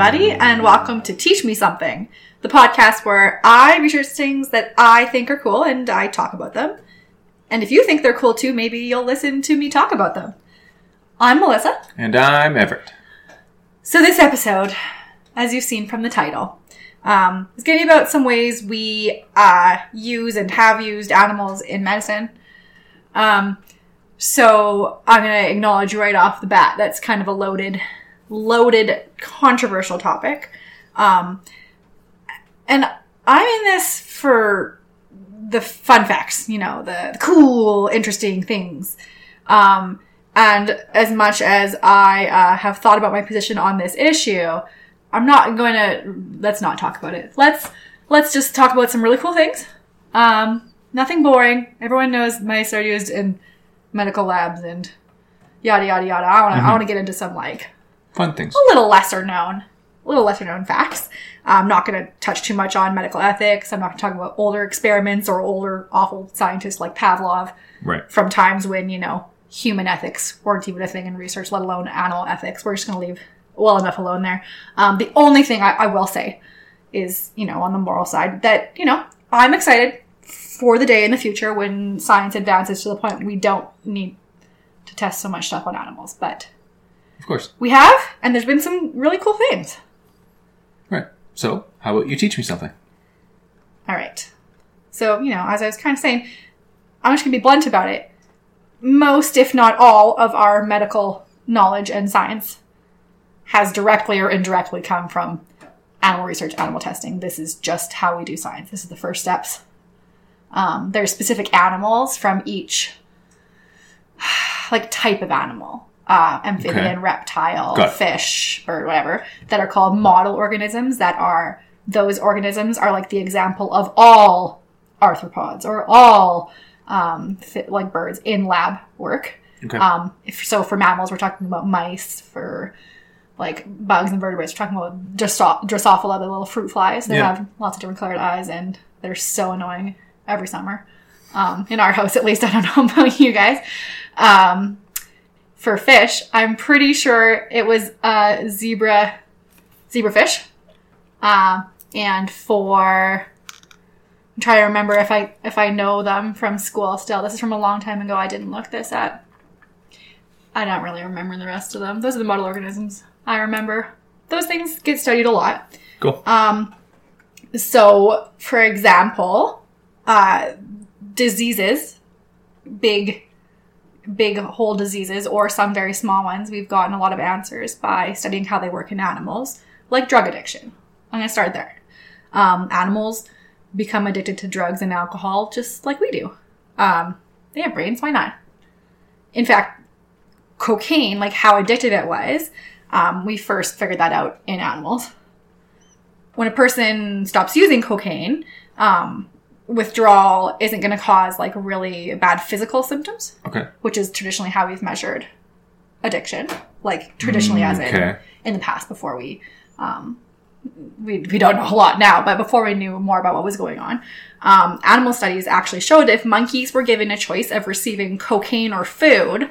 Everybody, and welcome to Teach Me Something, the podcast where I research things that I think are cool and I talk about them. And if you think they're cool too, maybe you'll listen to me talk about them. I'm Melissa. And I'm Everett. So, this episode, as you've seen from the title, um, is going to be about some ways we uh, use and have used animals in medicine. Um, so, I'm going to acknowledge right off the bat that's kind of a loaded, loaded, controversial topic. Um, and I'm in this for the fun facts, you know, the, the cool, interesting things. Um, and as much as I uh, have thought about my position on this issue, I'm not going to. Let's not talk about it. Let's let's just talk about some really cool things. Um, nothing boring. Everyone knows mice are used in medical labs and yada yada yada. I want to. I want to get into some like Fun things. a little lesser known, a little lesser known facts. I'm not going to touch too much on medical ethics. I'm not going to talk about older experiments or older awful scientists like Pavlov Right. from times when, you know, human ethics weren't even a thing in research, let alone animal ethics. We're just going to leave well enough alone there. Um, the only thing I, I will say is, you know, on the moral side, that, you know, I'm excited for the day in the future when science advances to the point we don't need to test so much stuff on animals. But Of course. we have, and there's been some really cool things. Right. So, how about you teach me something? All right. So, you know, as I was kind of saying, I'm just going to be blunt about it. Most, if not all, of our medical knowledge and science has directly or indirectly come from animal research, animal testing. This is just how we do science. This is the first steps. Um, there's specific animals from each like type of animal. Uh, amphibian, Okay. reptile, Got fish, bird, whatever, that are called model organisms that are those organisms are like the example of all arthropods or all um, like birds in lab work. Okay. Um, if, so for mammals, we're talking about mice. For like bugs and vertebrates, we're talking about Droso- Drosophila, the little fruit flies. They Yeah. have lots of different colored eyes, and they're so annoying every summer. Um, in our house, at least, I don't know about you guys. Um, for fish, I'm pretty sure it was uh, zebra, zebrafish. Uh, and for I'm trying to remember if I if I know them from school still. This is from a long time ago. I didn't look this up. I don't really remember the rest of them. Those are the model organisms I remember. Those things get studied a lot. Cool. Um, so, for example, uh, diseases, big, big whole diseases, or some very small ones, we've gotten a lot of answers by studying how they work in animals, like drug addiction. I'm going to start there. Um, animals become addicted to drugs and alcohol just like we do. Um, they have brains, why not? In fact, cocaine, like how addictive it was, um, we first figured that out in animals when a person stops using cocaine, um, withdrawal isn't going to cause like really bad physical symptoms, Okay. which is traditionally how we've measured addiction. Like traditionally, as in in the past, before we, um, we we don't know a lot now, but before we knew more about what was going on, um, animal studies actually showed if monkeys were given a choice of receiving cocaine or food,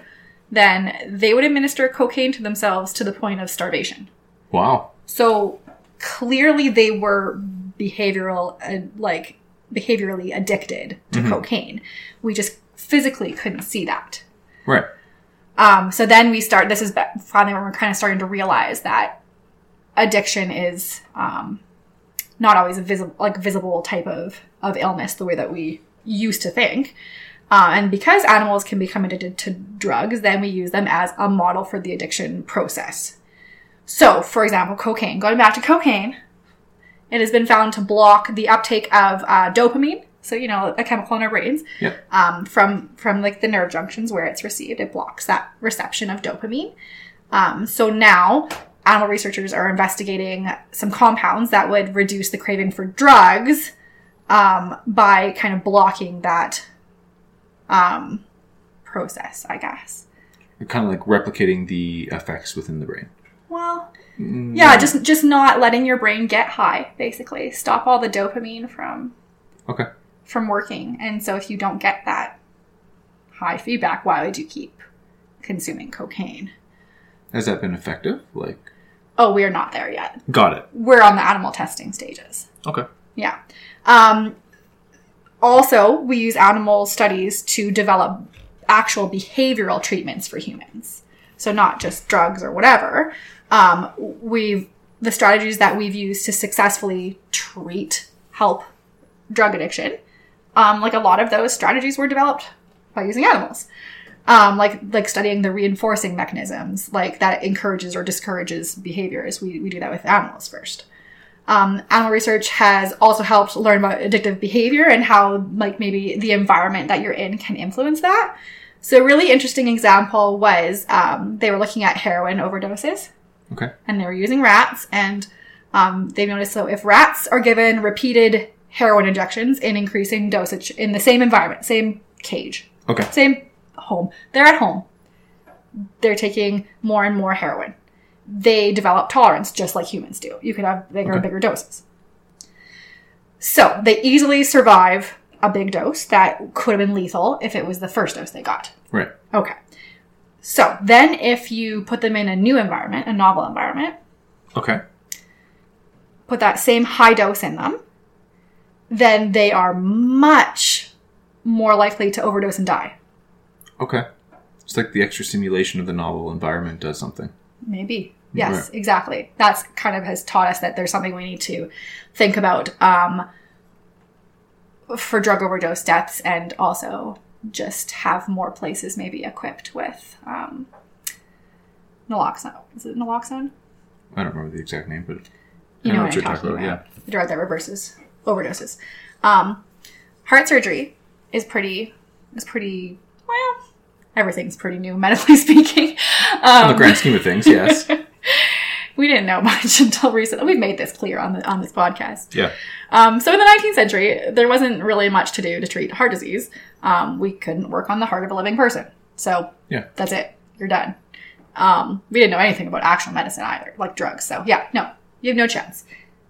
then they would administer cocaine to themselves to the point of starvation. Wow. So clearly they were behavioral, uh, like behaviorally addicted to cocaine. We just physically couldn't see that. Right. Um, so then we start, this is finally when we're kind of starting to realize that addiction is, um, not always a visible, like visible type of, of illness the way that we used to think. Uh, and because animals can become addicted to drugs, then we use them as a model for the addiction process. So, for example, cocaine. Going back to cocaine, it has been found to block the uptake of uh, dopamine. So, you know, a chemical in our brains Yep. um, from from like the nerve junctions where it's received. It blocks that reception of dopamine. Um, so now, animal researchers are investigating some compounds that would reduce the craving for drugs um, by kind of blocking that um, process, I guess. Kind of like replicating the effects within the brain. Well, Mm, yeah, just just not letting your brain get high, basically. Stop all the dopamine from Okay. from working. And so if you don't get that high feedback, why would you keep consuming cocaine? Has that been effective? Like, Oh, we are not there yet. Got it. We're on the animal testing stages. Okay. Yeah. Um, also, we use animal studies to develop actual behavioral treatments for humans. So not just drugs or whatever. Um, we've the strategies that we've used to successfully treat help drug addiction. Um, like a lot of those strategies were developed by using animals. Um, like like studying the reinforcing mechanisms, like that encourages or discourages behaviors. We, we do that with animals first. Um, animal research has also helped learn about addictive behavior and how like maybe the environment that you're in can influence that. So a really interesting example was um, they were looking at heroin overdoses Okay. and they were using rats and um, they've noticed so if rats are given repeated heroin injections in increasing dosage in the same environment, same cage, Okay. same home, they're at home, they're taking more and more heroin. They develop tolerance just like humans do. You could have bigger and bigger doses. So they easily survive a big dose that could have been lethal if it was the first dose they got. Right. Okay. So then if you put them in a new environment, a novel environment, Okay. put that same high dose in them, then they are much more likely to overdose and die. Okay. It's like the extra stimulation of the novel environment does something. Maybe. Yes, Right. exactly. That's kind of has taught us that there's something we need to think about um, for drug overdose deaths and also just have more places maybe equipped with um, naloxone. Is it naloxone? I don't remember the exact name, but You I know know what you're talking talking about. about, The drug that reverses overdoses. Um, heart surgery is pretty is pretty well. Everything's pretty new, medically speaking. On Um, the grand scheme of things, yes. we didn't know much until recently. We've made this clear on the on this podcast. Yeah. Um, so in the 19th century, there wasn't really much to do to treat heart disease. Um, we couldn't work on the heart of a living person. So Yeah. that's it. You're done. Um, we didn't know anything about actual medicine either, like drugs. So yeah, no, you have no chance.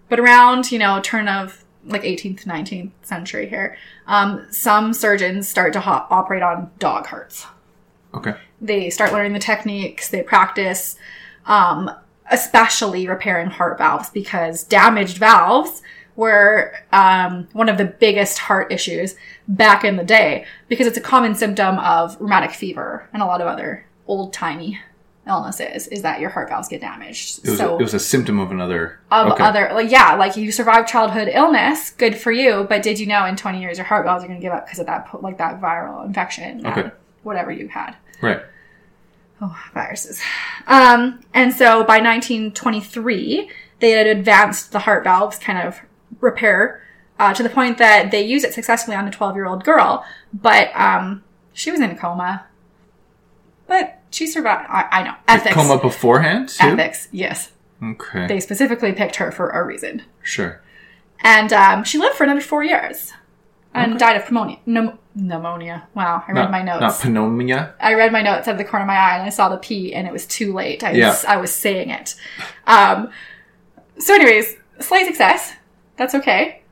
But around, you know, turn of like 18th, 19th century here, um, some surgeons start to ho- operate on dog hearts Okay. they start learning the techniques they practice um, especially repairing heart valves because damaged valves were um, one of the biggest heart issues back in the day because it's a common symptom of rheumatic fever and a lot of other old timey illnesses is that your heart valves get damaged It was, so a, it was a symptom of another. of okay. other like yeah like you survived childhood illness good for you but did you know in 20 years your heart valves are going to give up because of that like that viral infection Okay. whatever you had Right. Oh, viruses. Um, and so by 1923, they had advanced the heart valves kind of repair uh, to the point that they use it successfully on a 12 year old girl, but um, she was in a coma. But she survived. I, I know. Ethics. Coma beforehand, too? Ethics, yes. Okay. They specifically picked her for a reason. Sure. And um, she lived for another four years and Okay. died of pneumonia. Pneum- pneumonia. Wow, I read Not, my notes. Not pneumonia. I read my notes out of the corner of my eye and I saw the P and it was too late. I, Yeah. was, I was saying it. Um, so, anyways, slight success. That's okay.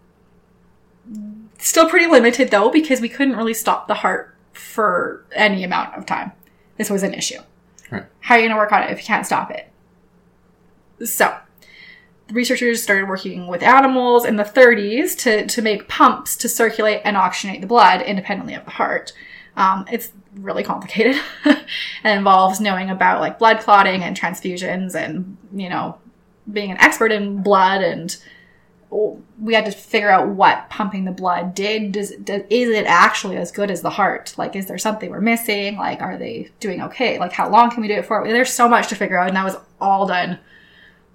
Still pretty limited though because we couldn't really stop the heart for any amount of time. This was an issue. Right. How are you going to work on it if you can't stop it? So, researchers started working with animals in the 30s to, to make pumps to circulate and oxygenate the blood independently of the heart. Um, it's really complicated and involves knowing about like blood clotting and transfusions and, you know, being an expert in blood and we had to figure out what pumping the blood did. Does, does is it actually as good as the heart? Like, is there something we're missing? Like, are they doing okay? Like, how long can we do it for? There's so much to figure out, and that was all done,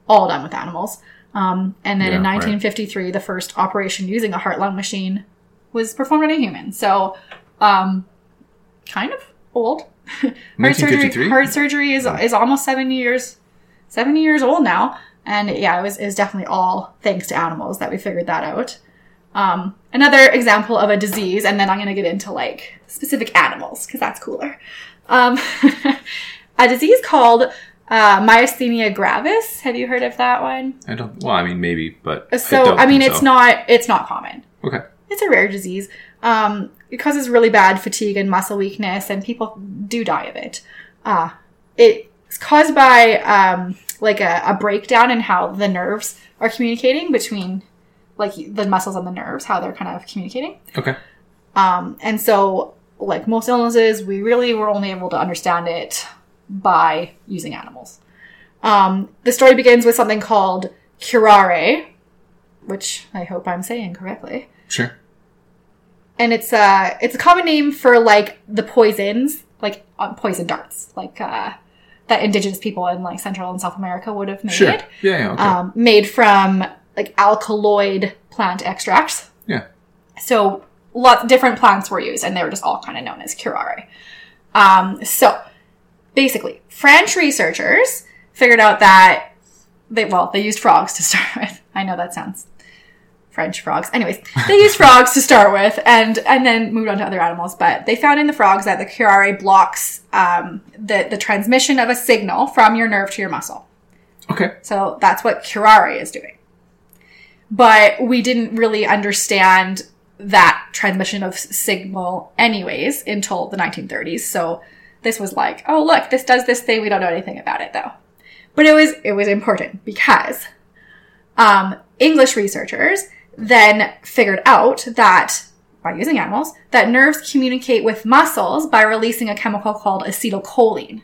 all done with animals. Um, and then in Yeah, right. 1953, the first operation using a heart lung machine was performed on a human. So, um, kind of old. heart surgery. Heart surgery is is almost seventy years, seventy years old now. And yeah, it was, was definitely all thanks to animals that we figured that out. Um, another example of a disease, and then I'm going to get into like specific animals because that's cooler. Um, a disease called uh, myasthenia gravis. Have you heard of that one? I don't. Well, I mean, maybe, but I, So don't I, mean, it's so. not it's not common. Okay. It's a rare disease. Um, it causes really bad fatigue and muscle weakness, and people do die of it. Uh, It's caused by um, like a, a breakdown in how the nerves are communicating between like the muscles and the nerves, how they're kind of communicating. Okay. Um, and so, like most illnesses, we really were only able to understand it by using animals. Um, the story begins with something called curare, which I hope I'm saying correctly. Sure. And it's a it's a common name for like the poisons, like uh, poison darts, like uh, that indigenous people in like Central and South America would have made. Sure. Yeah. Yeah. Okay. Um, made from like alkaloid plant extracts. yeah. So lots different plants were used, and they were just all kind of known as curare. Um, so basically, French researchers figured out that they well they used frogs to start with. I know that sounds French frogs. Anyways, they used frogs to start with, and and then moved on to other animals. But they found in the frogs that the curare blocks um, the the transmission of a signal from your nerve to your muscle. Okay. So that's what curare is doing. But we didn't really understand that transmission of signal anyways until the 1930s. So this was like, oh look, this does this thing. We don't know anything about it though. But it was it was important because um, English researchers then figured out that by using animals that nerves communicate with muscles by releasing a chemical called acetylcholine.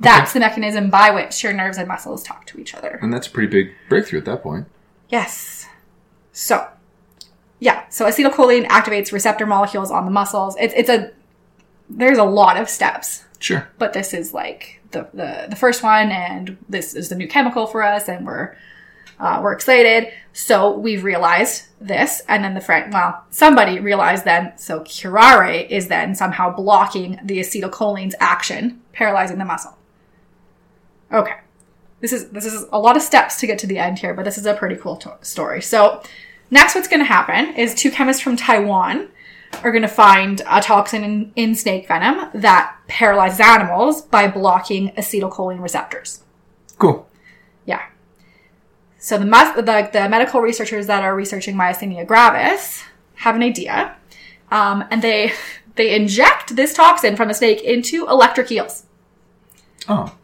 That's the mechanism by which your nerves and muscles talk to each other. And that's a pretty big breakthrough at that point. Yes. So, yeah. So acetylcholine activates receptor molecules on the muscles. It's it's a there's a lot of steps, Sure. but this is like the the, the first one, and this is the new chemical for us, and we're uh, we're excited. So we've realized this, and then the friend, well, somebody realized then. So curare is then somehow blocking the acetylcholine's action, paralyzing the muscle. Okay this is this is a lot of steps to get to the end here, but this is a pretty cool to- story. So, next, what's going to happen is two chemists from Taiwan are going to find a toxin in, in snake venom that paralyzes animals by blocking acetylcholine receptors. Cool. Yeah. So the, the the medical researchers that are researching myasthenia gravis have an idea, um, and they they inject this toxin from the snake into electric eels. Oh.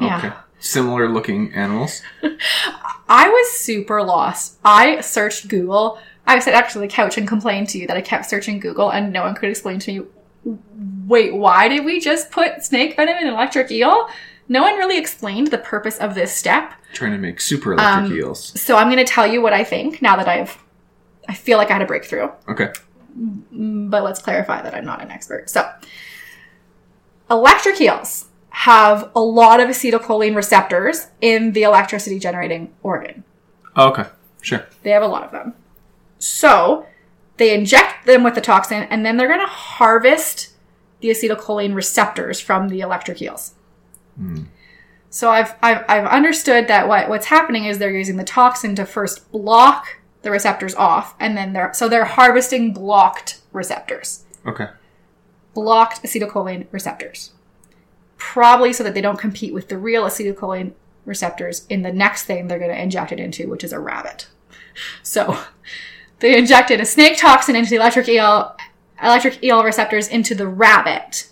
Yeah. Similar looking animals. I was super lost. I searched Google. I sat actually on the couch and complained to you that I kept searching Google and no one could explain to me, wait, why did we just put snake venom in an electric eel? No one really explained the purpose of this step. Trying to make super electric Um, eels. So I'm going to tell you what I think now that I've, I feel like I had a breakthrough. Okay. but let's clarify that I'm not an expert. So, electric eels have a lot of acetylcholine receptors in the electricity generating organ. Oh, okay. Sure. They have a lot of them. So, they inject them with the toxin and then they're going to harvest the acetylcholine receptors from the electric eels. Hmm. So I've, I've I've understood that what what's happening is they're using the toxin to first block the receptors off, and then they're so they're harvesting blocked receptors Okay. blocked acetylcholine receptors. Probably so that they don't compete with the real acetylcholine receptors in the next thing they're going to inject it into, which is a rabbit. So they injected a snake toxin into the electric eel, electric eel receptors into the rabbit.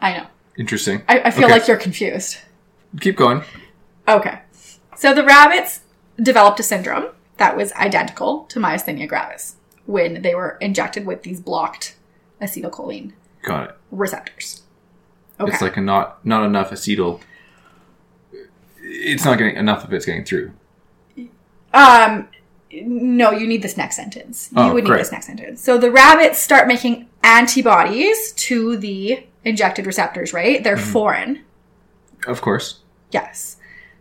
I know. Interesting. I, I feel Okay. like you're confused. Keep going. Okay. So the rabbits developed a syndrome that was identical to myasthenia gravis when they were injected with these blocked acetylcholine Got it. receptors. Okay. It's like a not not enough acetyl. It's not getting enough of it's getting through. Um no, you need this next sentence. You Oh, would need great. this next sentence. So the rabbits start making antibodies to the injected receptors, right? They're Mm-hmm. foreign. Of course. Yes.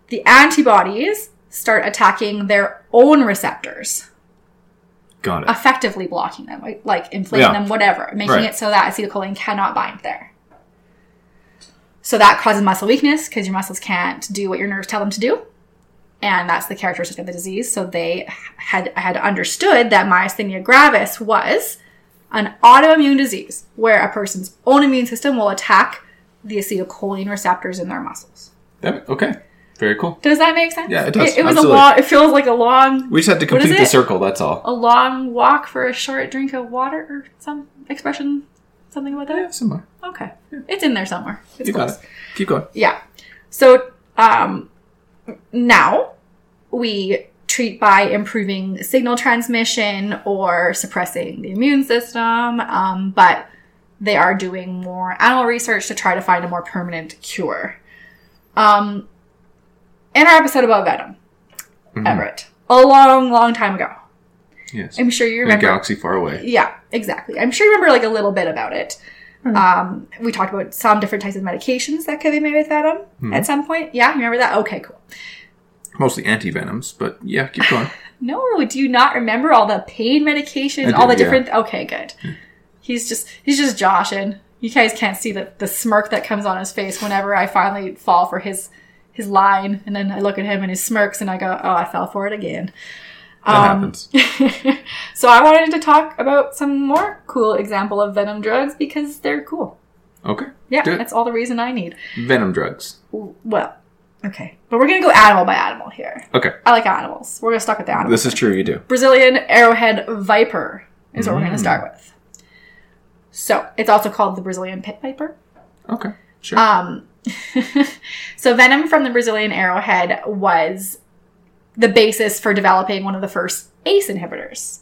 The antibodies start attacking their own receptors. Got it. effectively blocking them, like, like inflating Yeah. them, whatever, making Right. it so that acetylcholine cannot bind there. So that causes muscle weakness because your muscles can't do what your nerves tell them to do. And that's the characteristic of the disease. So they had had understood that myasthenia gravis was an autoimmune disease where a person's own immune system will attack the acetylcholine receptors in their muscles. That- okay. Very cool. Does that make sense? Yeah, it does. It, was Absolutely. a long. It feels like a long We just had to complete the it? circle. That's all. a long walk for a short drink of water or some expression Something about that? Yeah, somewhere. Okay. It's in there somewhere. It's You got it. Keep going. Yeah. So um, now we treat by improving signal transmission or suppressing the immune system, um, but they are doing more animal research to try to find a more permanent cure. Um, in our episode about venom, Mhm. Everett, a long, long time ago. Yes. I'm sure you In a remember. galaxy far away. Yeah, exactly. I'm sure you remember like a little bit about it. Hmm. Um, we talked about some different types of medications that could be made with venom Hmm. at some point. Yeah, you remember that? Okay, cool. Mostly anti-venoms, but yeah, keep going. No, do you not remember all the pain medications, I all the do, yeah. different? Okay, good. He's just he's just joshing. You guys can't see the the smirk that comes on his face whenever I finally fall for his his line, and then I look at him and he smirks, and I go, "Oh, I fell for it again." That Um, happens. so I wanted to talk about some more cool example of venom drugs because they're cool. Okay. Yeah, that's all the reason I need. Venom drugs. Well, okay, but we're gonna go animal by animal here. Okay. I like animals. We're gonna start with the animals. This is true. You do. Brazilian arrowhead viper is what we're going to Mm. start with. So it's also called the Brazilian pit viper. Okay. Sure. Um, so venom from the Brazilian arrowhead was the basis for developing one of the first ACE inhibitors.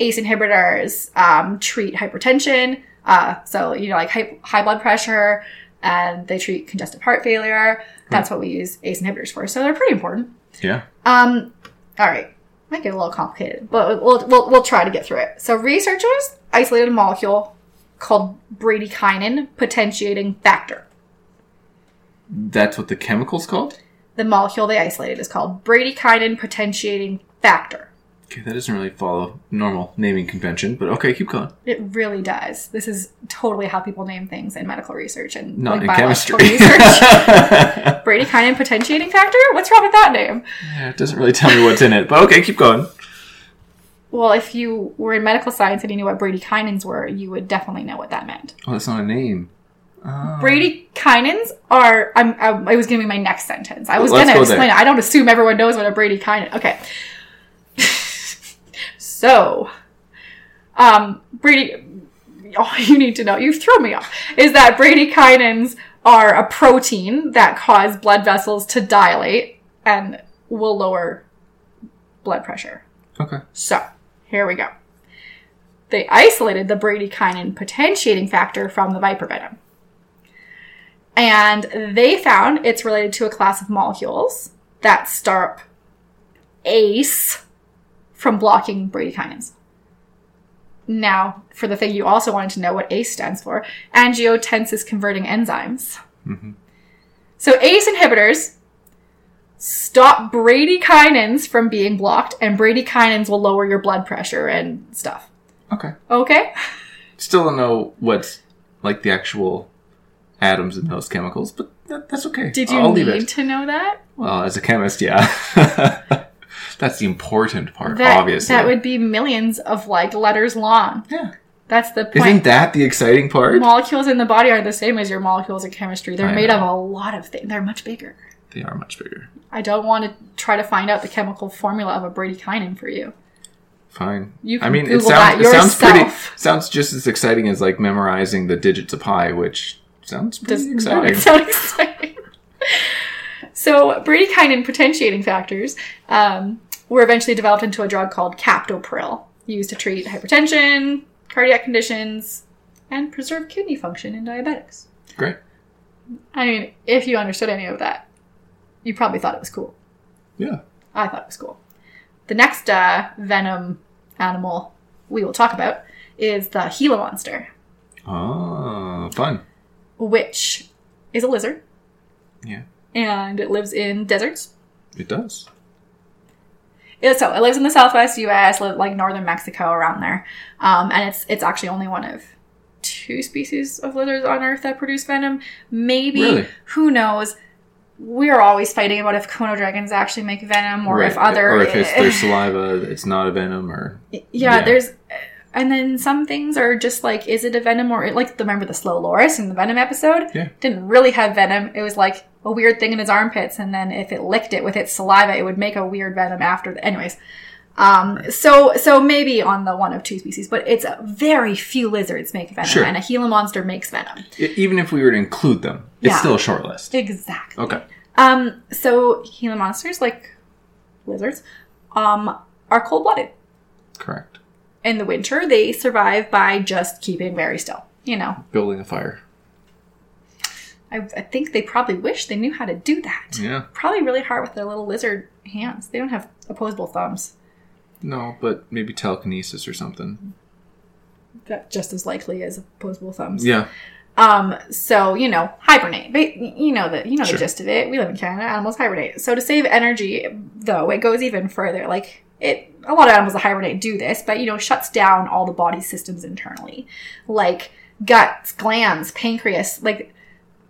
ACE inhibitors um, treat hypertension, uh, so you know like high, high blood pressure, and they treat congestive heart failure. That's what we use ACE inhibitors for. So they're pretty important. yeah. Um, all right. Might get a little complicated, but we'll, we'll, we'll try to get through it. So researchers isolated a molecule called bradykinin potentiating factor. That's what the chemical's called. The molecule they isolated is called bradykinin potentiating factor. Okay, that doesn't really follow normal naming convention, but okay, keep going. It really does. This is totally how people name things in medical research and Not in like chemistry. biological research. bradykinin potentiating factor? What's wrong with that name? yeah, it doesn't really tell me what's in it, but okay, keep going. Well, if you were in medical science and you knew what bradykinins were, you would definitely know what that meant. Oh, that's not a name. Oh. Bradykinins are. I'm. I, I was going to be my next sentence. I was Let's going to go explain it. I don't assume everyone knows what a Brady bradykinin. Okay. so, um, Brady. All you need to know, you've thrown me off, is that Brady bradykinins are a protein that cause blood vessels to dilate and will lower blood pressure. Okay. So, here we go. They isolated the bradykinin potentiating factor from the viper venom. And they found it's related to a class of molecules that stop ACE from blocking bradykinins. Now, for the thing you also wanted to know what ACE stands for, angiotensin converting enzymes. Mhm. So ACE inhibitors stop bradykinins from being blocked, and bradykinins will lower your blood pressure and stuff. Okay. Okay? Still don't know what's like the actual atoms in those chemicals, but that, that's okay. Did you I'll need to know that? Well, as a chemist, yeah. that's the important part, That, obviously. that would be millions of like letters long. yeah. That's the point. Isn't that the exciting part? molecules in the body are the same as your molecules in chemistry. They're I made know. of a lot of things. They're much bigger. They are much bigger. I don't want to try to find out the chemical formula of a bradykinin for you. Fine. You I mean, it sounds it sounds pretty sounds just as exciting as like memorizing the digits of pi, which sounds pretty Does exciting. sound exciting. so bradykinin potentiating factors um, were eventually developed into a drug called captopril, used to treat hypertension, cardiac conditions, and preserve kidney function in diabetics. Great. I mean, if you understood any of that, you probably thought it was cool. Yeah. I thought it was cool. The next uh, venom animal we will talk about is the Gila monster, Oh, fun. Which is a lizard Yeah, and it lives in deserts. it does. Yeah, so it lives in the southwest U.S., like northern Mexico, around there, um, and it's it's actually only one of two species of lizards on Earth that produce venom. Maybe Really? who knows? We're always fighting about if Komodo dragons actually make venom, or if other or if it's their saliva, it's not a venom, or yeah, Yeah. there's and then some things are just like is it a venom or like remember the slow loris in the venom episode Yeah. didn't really have venom it was like a weird thing in his armpits and then if it licked it with its saliva it would make a weird venom after the, anyways Um, so so maybe on the one of two species, but it's a very few lizards make venom, Sure. and a Gila monster makes venom. E- even if we were to include them, it's Yeah. still a short list. Exactly. Okay. Um, so Gila monsters, like lizards, um, are cold blooded. Correct. In the winter, they survive by just keeping very still. You know, Building a fire. I, I think they probably wish they knew how to do that. Yeah. Probably really hard with their little lizard hands. They don't have opposable thumbs. No, but maybe telekinesis or something. That just as likely as opposable thumbs. Yeah. Um, so you know, hibernate. But you know the you know Sure. the gist of it. We live in Canada. Animals hibernate. So to save energy, though, it goes even further. Like it, a lot of animals that hibernate do this, but you know, shuts down all the body systems internally, like guts, glands, pancreas. Like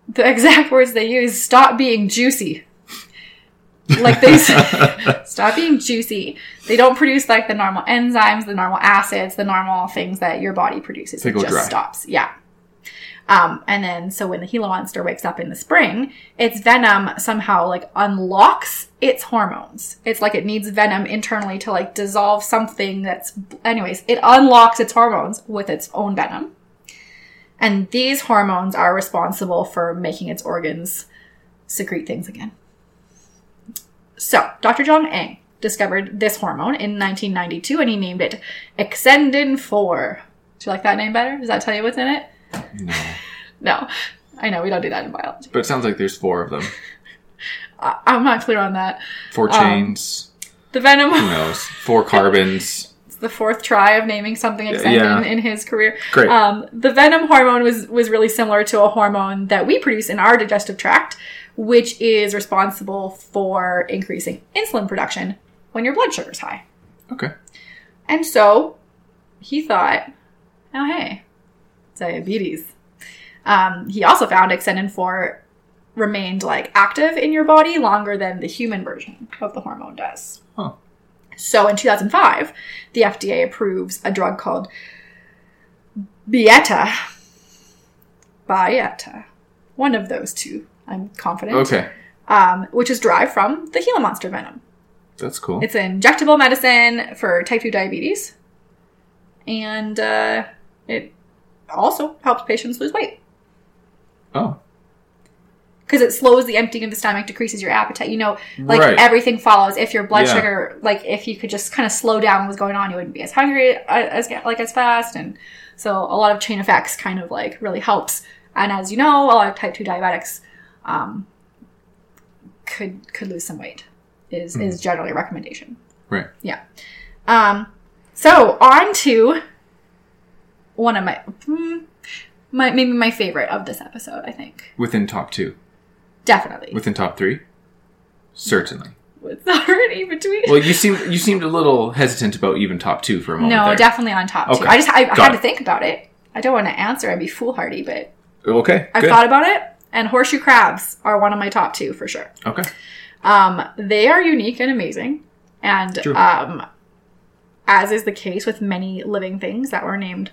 the exact words they use: "Stop being juicy." like they stop being juicy. They don't produce like the normal enzymes, the normal acids, the normal things that your body produces. They it just dry. stops. Yeah. Um, and then, so when the Gila monster wakes up in the spring, its venom somehow like unlocks its hormones. It's like it needs venom internally to like dissolve something that's, anyways, it unlocks its hormones with its own venom. And these hormones are responsible for making its organs secrete things again. So, Dr. John Eng discovered this hormone in 1992 and he named it Exendin 4. Do you like that name better? Does that tell you what's in it? No. No. I know we don't do that in biology. But it sounds like there's four of them. I- I'm not clear on that. Four Um, chains. The venom Who knows? Four carbons. It's the fourth try of naming something Yeah. in his career. Great. Um, the venom hormone was was really similar to a hormone that we produce in our digestive tract, which is responsible for increasing insulin production when your blood sugar's high. Okay. And so he thought, oh hey, diabetes. Um, he also found Exendin 4 remained like active in your body longer than the human version of the hormone does. Huh. So in 2005, the FDA approves a drug called Byetta. Byetta. One of those two, I'm confident. Okay. Um, which is derived from the Gila monster venom. That's cool. It's an injectable medicine for type 2 diabetes. And uh, it also helps patients lose weight oh. because it slows the emptying of the stomach, decreases your appetite. You know, like Right. everything follows. If your blood Yeah. sugar, like if you could just kind of slow down what was going on, you wouldn't be as hungry uh, as like as fast. And so a lot of chain effects kind of like really helps. And as you know, a lot of type 2 diabetics um, could could lose some weight. Is is generally a recommendation. Right. Yeah. Um, so on to one of my, hmm, my maybe my favorite of this episode. I think Within top two. definitely. Within top three. Certainly. What's already between? Well, you seemed you seemed a little hesitant about even top two for a moment. no, there. definitely on top two. Okay. I just I, I had it. to think about it. I don't want to answer and be foolhardy, but Okay. I've thought about it. And horseshoe crabs are one of my top two for sure. Okay. Um, they are unique and amazing, and um, as is the case with many living things that were named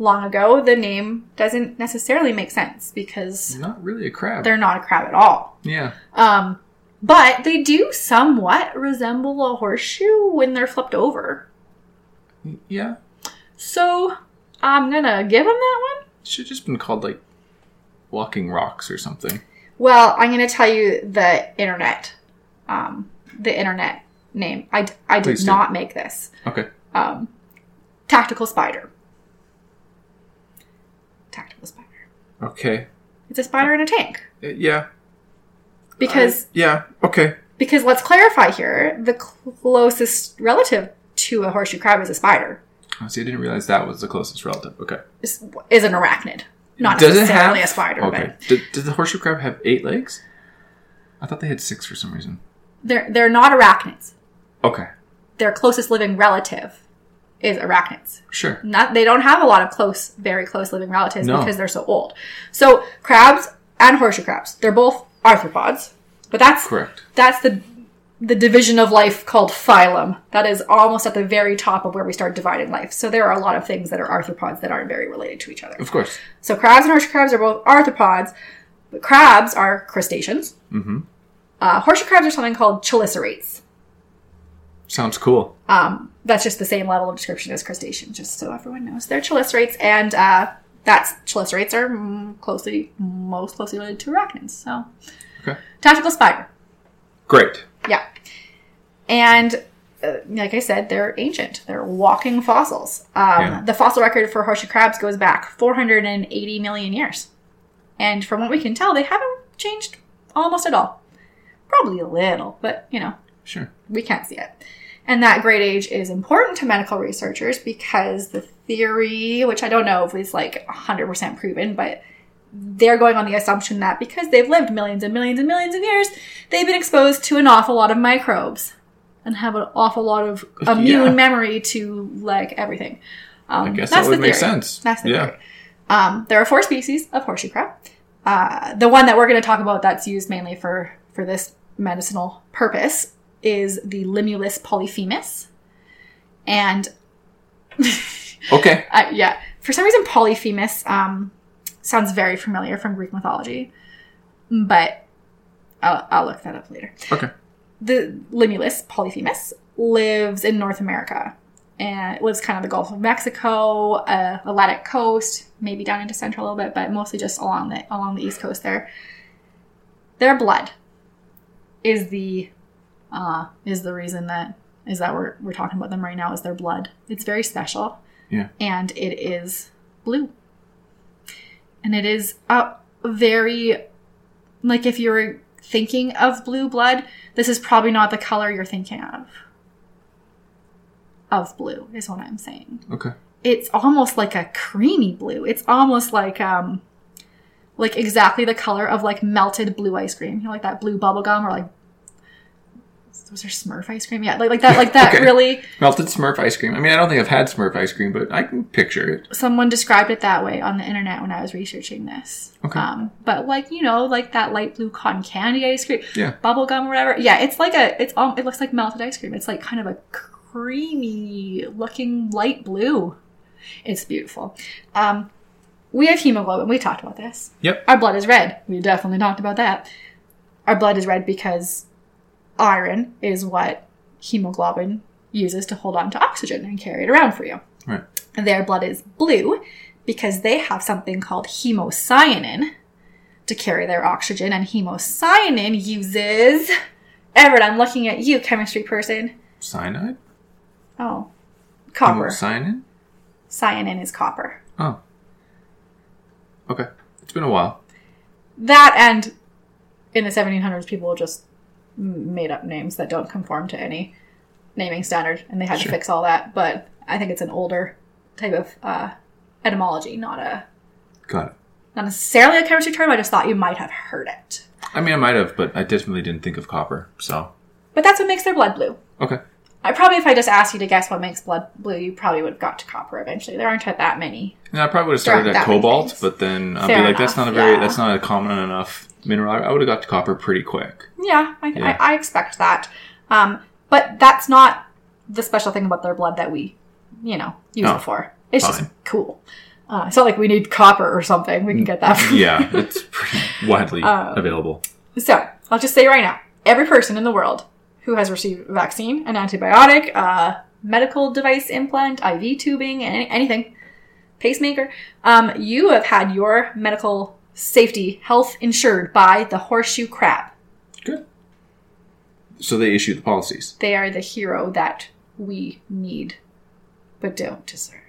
long ago, the name doesn't necessarily make sense because Not really a crab. they're not a crab at all. yeah. Um, but they do somewhat resemble a horseshoe when they're flipped over. Yeah. So I'm gonna give them that one. Should have just been called like walking rocks or something. Well, I'm gonna tell you the internet, um, the internet name. I, I did Please do. not make this. Okay. um, tactical spider. Tactical spider. Okay. It's a spider in a tank. Uh, yeah. Because I- yeah. Okay. because let's clarify here, the closest relative to a horseshoe crab is a spider. Oh, see, I didn't realize that was the closest relative. Okay. Is, is an arachnid, not Does it necessarily have a spider. Okay. But Did, does the horseshoe crab have eight legs? I thought they had six for some reason. they're they're not arachnids. Okay. Their closest living relative is arachnids. Sure. Not they don't have a lot of close, very close living relatives No. because they're so old. So crabs and horseshoe crabs, they're both arthropods, but that's Correct. that's the the division of life called phylum. That is almost at the very top of where we start dividing life. So there are a lot of things that are arthropods that aren't very related to each other. Of course. So crabs and horseshoe crabs are both arthropods, but crabs are crustaceans. Mm-hmm. Uh, horseshoe crabs are something called chelicerates. Sounds cool. Um, that's just the same level of description as crustacean, just so everyone knows. They're chelicerates, and uh, that's chelicerates are closely, most closely related to arachnids. So, Okay. tactical spider. Great. Yeah. And uh, like I said, they're ancient. They're walking fossils. Um, Yeah. The fossil record for horseshoe crabs goes back 480 million years. And from what we can tell, they haven't changed almost at all. Probably a little, but you know, Sure. we can't see it. And that great age is important to medical researchers because the theory, which I don't know if is like 100% proven, but they're going on the assumption that because they've lived millions and millions and millions of years, they've been exposed to an awful lot of microbes and have an awful lot of immune Yeah. memory to like everything. Um, I guess that would the make sense. That's the yeah. theory. Um, there are four species of horseshoe crab. Uh, the one that we're going to talk about that's used mainly for for this medicinal purpose is the Limulus polyphemus, and Okay. uh, yeah, for some reason polyphemus um, sounds very familiar from Greek mythology, but I'll, I'll look that up later Okay. the Limulus polyphemus lives in North America and it lives kind of the Gulf of Mexico, uh, Atlantic coast, maybe down into Central a little bit, but mostly just along the along the East Coast there. Their blood is the uh, is the reason that is that we're we're talking about them right now is their blood. It's very special. Yeah. And it is blue. And it is a very like if you're thinking of blue blood, this is probably not the color you're thinking of. Of blue is what I'm saying. Okay. It's almost like a creamy blue. It's almost like um like exactly the color of like melted blue ice cream. You know, like that blue bubble gum or like was there Smurf ice cream? Yeah, like like that like that Okay. really Melted Smurf ice cream. I mean, I don't think I've had Smurf ice cream, but I can picture it. someone described it that way on the internet when I was researching this. Okay. Um, but like you know, like that light blue cotton candy ice cream, Yeah. bubble gum or whatever. Yeah, it's like a it's um, it looks like melted ice cream. It's like kind of a creamy looking light blue. It's beautiful. Um, we have hemoglobin. We talked about this. Yep. Our blood is red. We definitely talked about that. Our blood is red because iron is what hemoglobin uses to hold on to oxygen and carry it around for you. Right. Their blood is blue because they have something called hemocyanin to carry their oxygen, and hemocyanin uses. Everett, I'm looking at you, chemistry person. Cyanide? Oh, copper. Hemocyanin? Cyanin is copper. Oh. Okay. It's been a while. That and in the 1700s, people just made up names that don't conform to any naming standard, and they had Sure. to fix all that. But I think it's an older type of uh, etymology, not a Got it. not necessarily a chemistry term. I just thought you might have heard it. I mean, I might have, but I definitely didn't think of copper. So, But that's what makes their blood blue. okay. I probably, if I just asked you to guess what makes blood blue, you probably would have got to copper eventually. There aren't that many. Yeah, I probably would have started at aren't that many cobalt, but then I'd Fair be like, that's not a very, yeah. that's not a common enough mineral. I, would have got to copper pretty quick. Yeah, I, Yeah. I, I expect that. Um, but that's not the special thing about their blood that we, you know, use No, it for. It's just cool. Uh, it's not like we need copper or something. We can get that. From Yeah, it's pretty widely Um, available. So I'll just say right now, every person in the world who has received a vaccine, an antibiotic, a medical device implant, IV tubing, any, anything, pacemaker, um, you have had your medical safety health insured by the horseshoe crab. Good. So they issue the policies. They are the hero that we need, but don't deserve.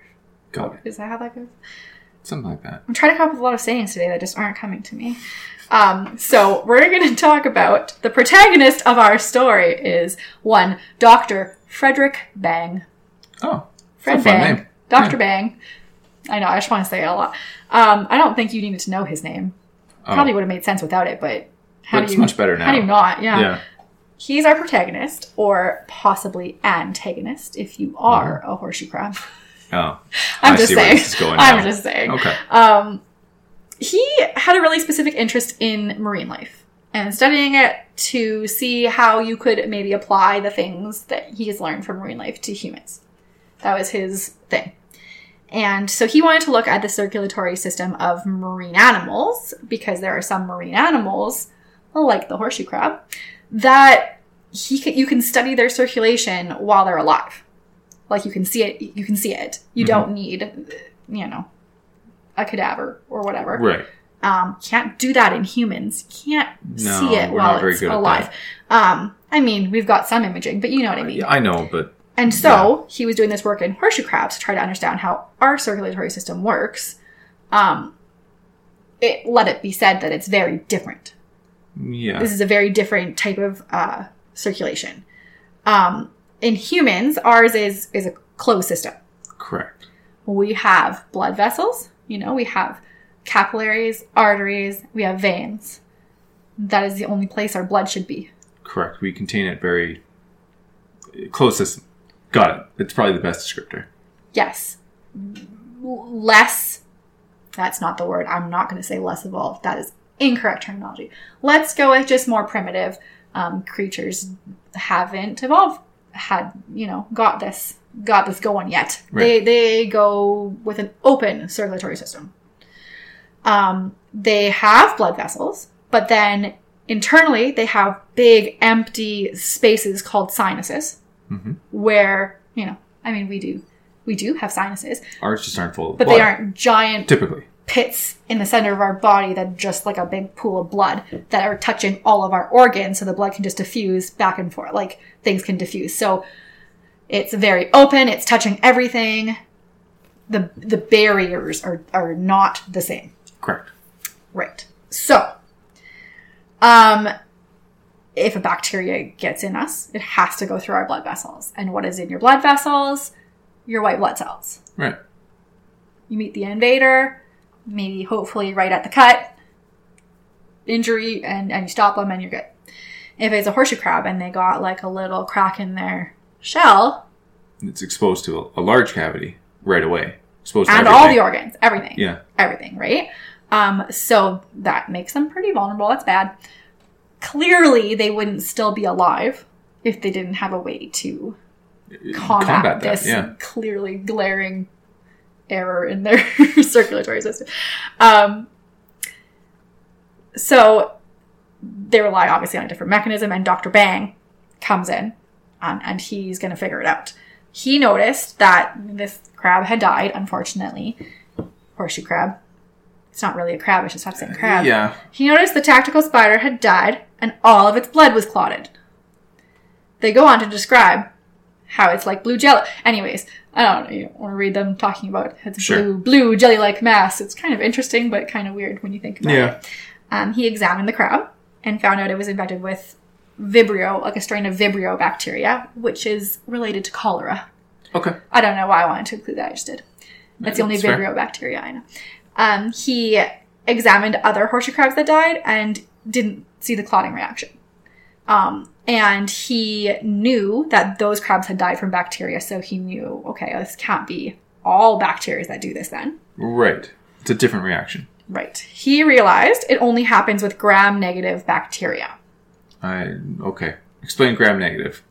Got it. Is that how that goes? Something like that. I'm trying to come up with a lot of sayings today that just aren't coming to me. Um, so we're going to talk about the protagonist of our story is one Doctor Frederick Bang. Oh, Fred Bang. name. Doctor Yeah. Bang. I know. I just want to say it a lot. Um, I don't think you needed to know his name. oh. Probably would have made sense without it, but how but do it's you? much better now. How do you not? Yeah. yeah. He's our protagonist, or possibly antagonist, if you are a horseshoe crab. Oh, I'm I just saying. this is going I'm now. just saying. Okay. Um, he had a really specific interest in marine life and studying it to see how you could maybe apply the things that he has learned from marine life to humans. That was his thing. And so he wanted to look at the circulatory system of marine animals because there are some marine animals, like the horseshoe crab, that he can, you can study their circulation while they're alive. Like you can see it, you can see it. You don't need, you know, a cadaver or whatever. Right. Um, can't do that in humans. Can't No, see it while it's alive. Um, I mean, we've got some imaging, but you know what I mean. Yeah, I know, but And so he was doing this work in horseshoe crabs to try to understand how our circulatory system works. Um, it let it be said that it's very different. yeah. This is a very different type of uh, circulation. Um, in humans, ours is is a closed system. Correct. We have blood vessels. You know, we have capillaries, arteries. We have veins. That is the only place our blood should be. Correct. We contain it very close system. Got it. It's probably the best descriptor. Yes. Less, that's not the word. I'm not going to say less evolved. That is incorrect terminology. Let's go with just more primitive um, creatures haven't evolved, had, you know, got this, got this going yet. They, they go with an open circulatory system. Um, they have blood vessels, but then internally they have big empty spaces called sinuses Mhm. where, you know, I mean, we do, we do have sinuses, Ours just aren't full of but blood. they aren't giant typically. pits in the center of our body that just like a big pool of blood that are touching all of our organs so the blood can just diffuse back and forth like things can diffuse so it's very open it's touching everything the the barriers are are not the same Correct. right so um if a bacteria gets in us it has to go through our blood vessels and what is in your blood vessels your white blood cells Right. you meet the invader, maybe hopefully right at the cut, injury, and, and you stop them and you're good. If it's a horseshoe crab and they got like a little crack in their shell It's exposed to a, a large cavity right away. Exposed to and all the organs, everything, Yeah. everything, right? Um, so that makes them pretty vulnerable. That's bad. Clearly, they wouldn't still be alive if they didn't have a way to combat, that. this Yeah. clearly glaring error in their circulatory system. Um, so they rely obviously on a different mechanism, and Dr. Bang comes in um, and he's going to figure it out. He noticed that this crab had died, unfortunately. Horseshoe crab. It's not really a crab, I should stop saying crab. Yeah. He noticed the tactical spider had died and all of its blood was clotted. They go on to describe how it's like blue jelly. Anyways, I don't know, you want to read them talking about its Sure. blue, blue jelly-like mass. It's kind of interesting, but kind of weird when you think about Yeah. it. Um, he examined the crab and found out it was infected with Vibrio, like a strain of Vibrio bacteria, which is related to cholera. Okay. I don't know why I wanted to include that. I just did. That's the only That's fair. Vibrio bacteria I know. Um, he examined other horseshoe crabs that died and didn't see the clotting reaction. Um, and he knew that those crabs had died from bacteria, so he knew, okay, this can't be all bacteria that do this then. Right. It's a different reaction. Right. He realized it only happens with gram negative bacteria. I okay. Explain gram negative.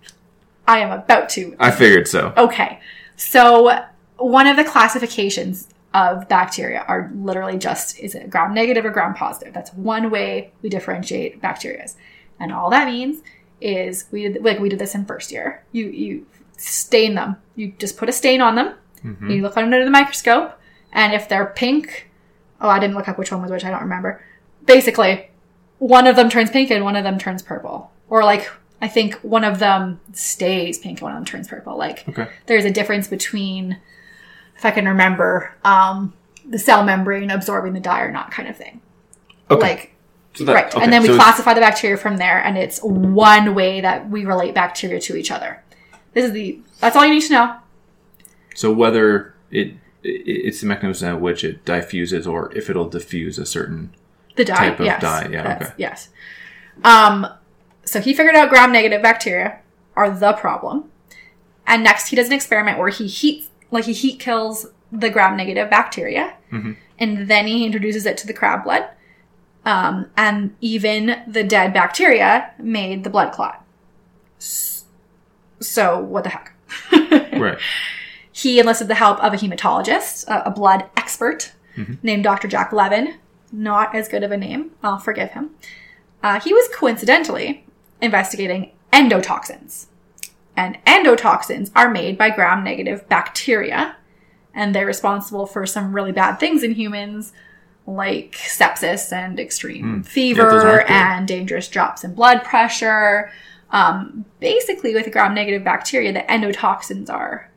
I am about to I figured so. Okay. So one of the classifications of bacteria are literally just is it gram negative or gram positive? That's one way we differentiate bacteria. And all that means is we did, like we did this in first year. You you stain them. You just put a stain on them. Mhm. You look under the microscope, and if they're pink, oh, I didn't look up which one was which. I don't remember. Basically, one of them turns pink and one of them turns purple, or like I think one of them stays pink and one of them turns purple. Like Okay. there's a difference between, if I can remember, um, the cell membrane absorbing the dye or not, kind of thing. Okay. Like So that- right, okay, and then we so classify the bacteria from there, and it's one way that we relate bacteria to each other. This is the that's all you need to know. So whether it, it it's the mechanism at which it diffuses or if it'll diffuse a certain The dye, Type of yes, dye, yeah, okay. yes. Um, so he figured out gram-negative bacteria are the problem, and next he does an experiment where he heats, like he heat kills the gram-negative bacteria, Mhm. and then he introduces it to the crab blood, um, and even the dead bacteria made the blood clot. So what the heck? right. He enlisted the help of a hematologist, a, a blood expert named Dr. Jack Levin. Not as good of a name. I'll forgive him. Uh, he was coincidentally investigating endotoxins. And endotoxins are made by gram negative bacteria, and they're responsible for some really bad things in humans, like sepsis and extreme Mm. Fever aren't and dangerous drops in blood pressure. Um, basically, with gram negative bacteria, the endotoxins are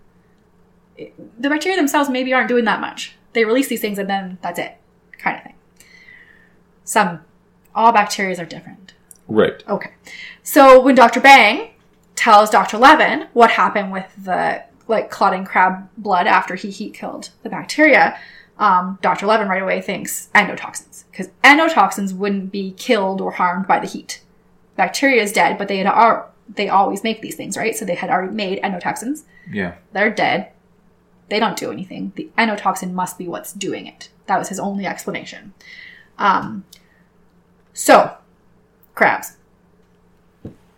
the bacteria themselves maybe aren't doing that much. They release these things and then that's it, kind of thing. Some, all bacteria are different. Right. Okay. So when Dr. Bang tells Dr. Levin what happened with the like clotting crab blood after he heat killed the bacteria, um, Dr. Levin right away thinks endotoxins because endotoxins wouldn't be killed or harmed by the heat. Bacteria is dead, but they had ar- they always make these things, right? So they had already made endotoxins. Yeah. They're dead. They don't do anything. The endotoxin must be what's doing it. That was his only explanation. Um, so, crabs,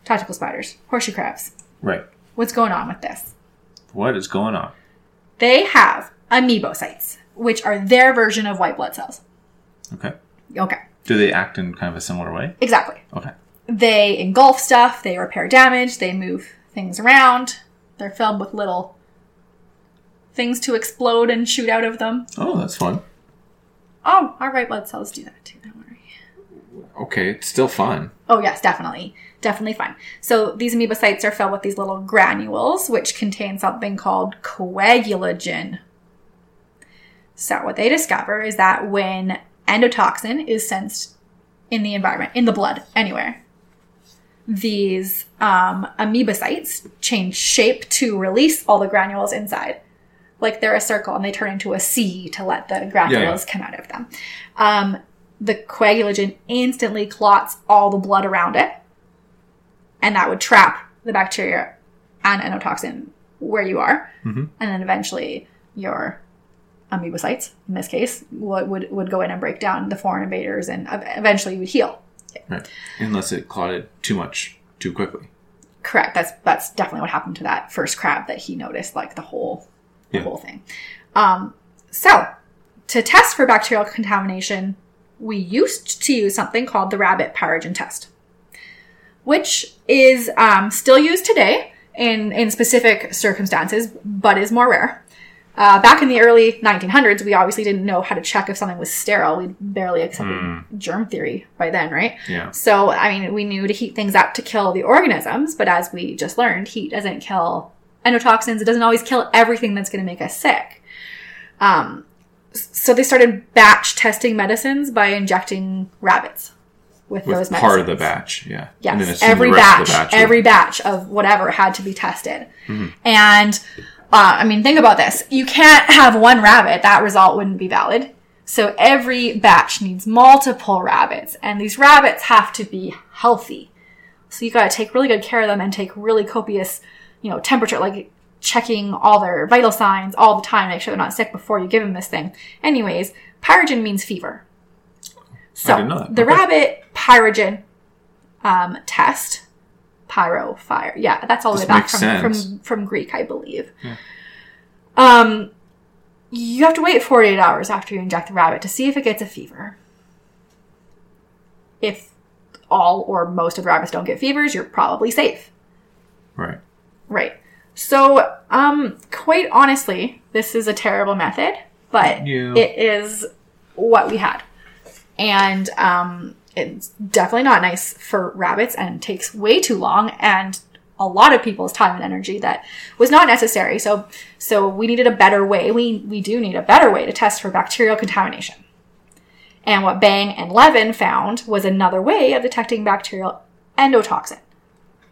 tactical spiders, horseshoe crabs. Right. What's going on with this? What is going on? They have amoebocytes, which are their version of white blood cells. Okay. Okay, Do they act in kind of a similar way? exactly. Okay. They engulf stuff, they repair damage, they move things around. They're filled with little things to explode and shoot out of them. Oh, that's fun. Oh, our white blood cells do that too. Don't worry. Okay, it's still fun. Oh yes, definitely, definitely fine. So these amoebocytes are filled with these little granules, which contain something called coagulogen. So what they discover is that when endotoxin is sensed in the environment, in the blood, anywhere, these um, amoebocytes change shape to release all the granules inside. Like they're a circle and they turn into a C to let the granules come out of them. Um, the coagulogen instantly clots all the blood around it, and that would trap the bacteria and endotoxin where you are, Mhm. and then eventually your amoebocytes, in this case, would, would would go in and break down the foreign invaders, and eventually you would heal. Right. Unless it clotted too much too quickly. Correct. That's that's definitely what happened to that first crab that he noticed, like the whole the Yeah. whole thing. Um, so to test for bacterial contamination, we used to use something called the rabbit pyrogen test, which is um, still used today in in specific circumstances, but is more rare. Uh, back in the early 1900s, we obviously didn't know how to check if something was sterile. We barely accepted germ theory by then, right? Yeah. So, I mean, we knew to heat things up to kill the organisms, but as we just learned, heat doesn't kill endotoxins. It doesn't always kill everything that's going to make us sick. Um, so they started batch testing medicines by injecting rabbits with, With those medicines. part of the batch, yeah. And then Yes, every batch, batch would- every batch of whatever had to be tested. Mm-hmm. And uh, I mean, think about this: you can't have one rabbit; that result wouldn't be valid. So every batch needs multiple rabbits, and these rabbits have to be healthy. So you got to take really good care of them and take really copious, you know, temperature, like checking all their vital signs all the time, make sure they're not sick before you give them this thing. Anyways, pyrogen means fever. So the Okay. rabbit pyrogen um, test, pyro fire, yeah, that's all the way back from, sense. from from Greek, I believe. Um, you have to wait 48 hours after you inject the rabbit to see if it gets a fever. If all or most of the rabbits don't get fevers, you're probably safe. Right. Right. So, um, quite honestly, this is a terrible method, but Yeah. it is what we had. And, um, it's definitely not nice for rabbits and takes way too long and a lot of people's time and energy that was not necessary. So, so we needed a better way. We, we do need a better way to test for bacterial contamination. And what Bang and Levin found was another way of detecting bacterial endotoxin.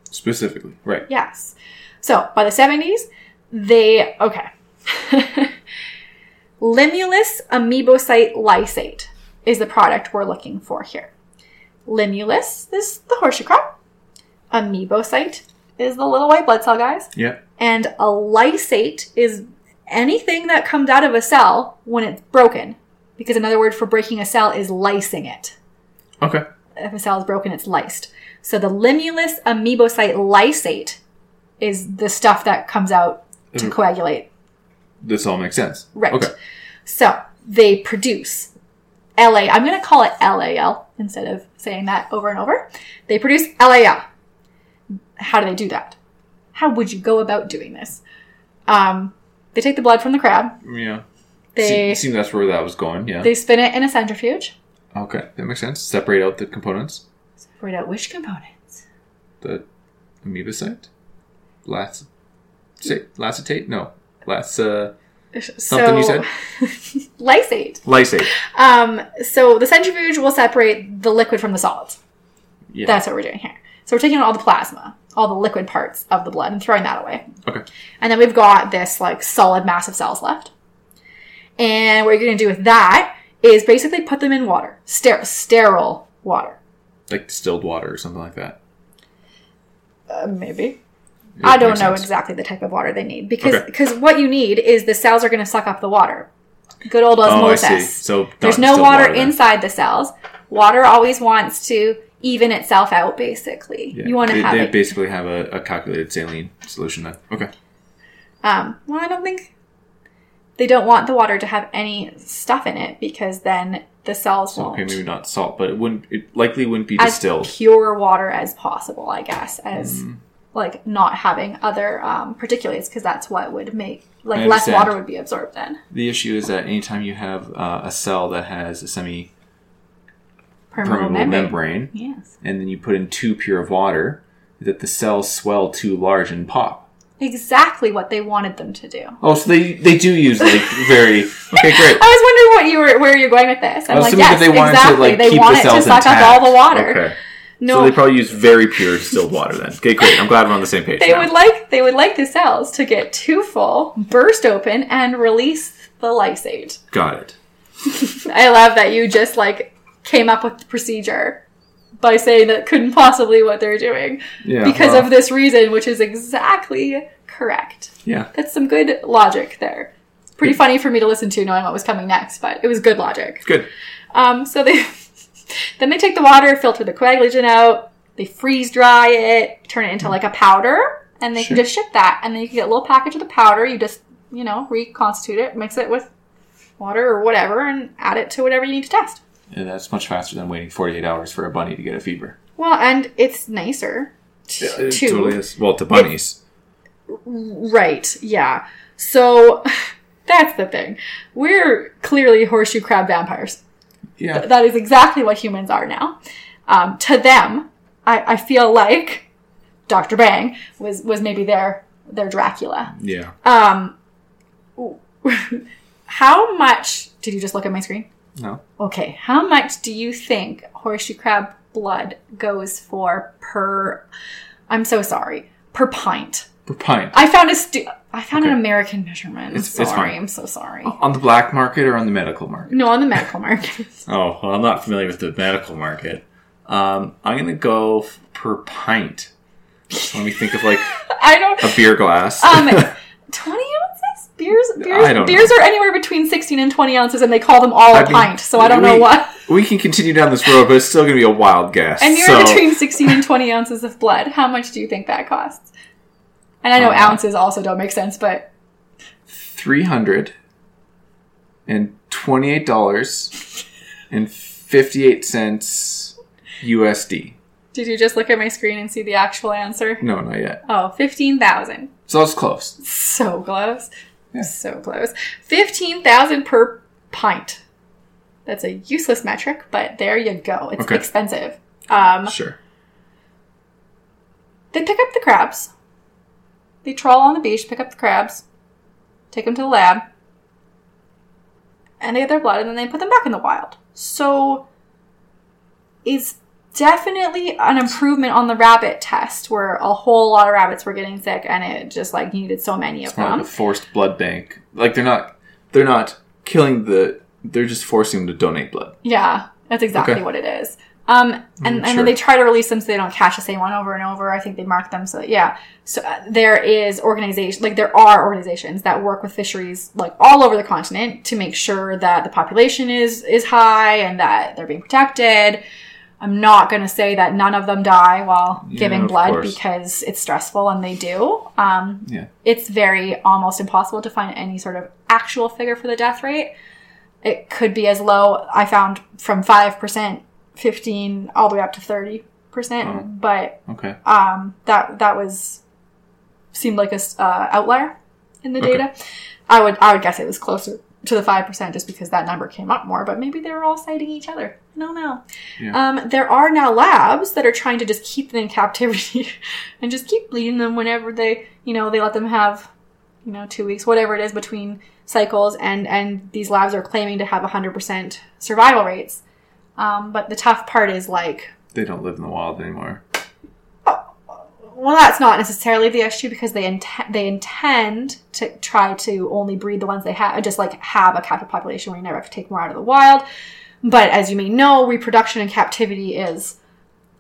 Specifically. Right. Yes. So by the 70s, they, okay. Limulus amoebocyte lysate is the product we're looking for here. Limulus is the horseshoe crab. Amoebocyte is the little white blood cell guys. Yeah. And a lysate is anything that comes out of a cell when it's broken. Because another word for breaking a cell is lysing it Okay. if a cell is broken, it's lysed. So the limulus amoebocyte lysate is the stuff that comes out to Mm. coagulate. This all makes sense. Right. Okay. So they produce LA. I'm going to call it LAL instead of saying that over and over. They produce LAL. how do they do that? How would you go about doing this? Um, they take the blood from the crab. Yeah. They Se- seemed that's where that was going. Yeah. they spin it in a centrifuge. okay, that makes sense. Separate out the components. Separate out which components. The amoebocyte. Lac- say, lacetate? No. Lac- uh, Something you said? lysate. lysate. Um, so the centrifuge will separate the liquid from the solids. Yeah. That's what we're doing here. So we're taking all the plasma, all the liquid parts of the blood, and throwing that away. okay. And then we've got this like solid mass of cells left. And what you're going to do with that is basically put them in water, Ster- sterile water. Like distilled water or something like that. Uh, maybe. I don't know sense. exactly the type of water they need because Okay. because what you need is the cells are going to suck up the water. Good old Oh, osmosis. see. So There's no distilled water, inside the cells. Water always wants to even itself out. Basically, Yeah. you want to have they it. basically have a, a calculated saline solution then. Okay. Um, well, I don't think they don't want the water to have any stuff in it because then the cells won't. okay, maybe not salt, but it wouldn't. It likely wouldn't be as distilled. pure water as possible, I guess, as Mm. Like not having other um, particulates because that's what would make like less water would be absorbed then. The issue is that anytime you have uh, a cell that has a semi Permeable membrane. membrane, Yes, and then you put in too pure of water, that the cells swell too large and pop. exactly what they wanted them to do. Oh, so they they do use like very okay, great. I was wondering what you were where you're going with this. I'm I was like, yes, that they wanted exactly. to like they keep want the it to suck intact. up all the water. Okay. No, So they probably use very pure distilled water then. Okay, great. I'm glad we're on the same page. They now. would like they would like the cells to get too full, burst open, and release the lysate. Got it. I love that you just like came up with the procedure by saying that couldn't possibly what they're doing Yeah. because well, of this reason, which is exactly correct. yeah. That's some good logic there. Pretty funny for me to listen to, knowing what was coming next, but it was good logic. Good. Um, so they then they take the water, filter the coagulation out, they freeze dry it, turn it into like a powder, and they Sure. can just ship that. And then you can get a little package of the powder. You just you know reconstitute it, mix it with water or whatever, and add it to whatever you need to test. And that's much faster than waiting 48 hours for a bunny to get a fever. Well, and it's nicer t- It too. totally is. Well, to bunnies. Right, yeah. So that's the thing. We're clearly horseshoe crab vampires. Yeah. That is exactly what humans are now. Um, to them, I, I feel like Dr. Bang was, was maybe their their Dracula. Yeah. Um, how much did you just look at my screen? No. Okay, how much do you think horseshoe crab blood goes for per? I'm so sorry, per pint. Per pint. I found a stu- I found an American measurement. It's- it's sorry. fine. I'm so sorry. On the black market or on the medical market? No, on the medical market. Oh, well, I'm not familiar with the medical market. Um, I'm going to go f- per pint. Let me think of like I don't. a beer glass. Um, twenty ounces beers. Beers. I don't beers are anywhere between sixteen and twenty ounces, and they call them all a I mean, pint. So I don't know what. we can continue down this road, but it's still going to be a wild guess. And you're so, between sixteen and twenty ounces of blood. How much do you think that costs? And I know Uh, ounces also don't make sense, but three hundred and twenty-eight dollars and fifty-eight cents USD. did you just look at my screen and see the actual answer? No, not yet. Oh, 15,000. So it's close. So close. Yeah. So close. 15,000 per pint. That's a useless metric, but there you go. It's Okay. expensive. Um, Sure. they pick up the crabs. They trawl on the beach, pick up the crabs, take them to the lab, and they get their blood, and then they put them back in the wild. So, it's definitely an improvement on the rabbit test, where a whole lot of rabbits were getting sick, and it just like needed so many of It's more them. like a forced blood bank. Like they're not they're not killing the they're just forcing them to donate blood. Yeah, that's exactly Okay. what it is. Um, and, Mm, and then they try to release them so they don't catch the same one over and over. I think they mark them so yeah. So uh, there is organization, like there are organizations that work with fisheries like all over the continent to make sure that the population is is high and that they're being protected. I'm not going to say that none of them die while Yeah, giving blood course. because it's stressful and they do. Um, Yeah. it's very almost impossible to find any sort of actual figure for the death rate. It could be as low, I found from 5%, 15, all the way up to 30 percent, Oh. but Okay. um, that that was seemed like a uh, outlier in the Okay. data. I would I would guess it was closer to the five percent just because that number came up more. But maybe they were all citing each other. I don't know. Yeah. Um, there are now labs that are trying to just keep them in captivity and just keep bleeding them whenever they you know they let them have you know two weeks whatever it is between cycles and and these labs are claiming to have 100% survival rates um, but the tough part is like They don't live in the wild anymore. well, that's not necessarily the issue because they intend they intend to try to only breed the ones they have, just like have a captive population where you never have to take more out of the wild. But as you may know, reproduction in captivity is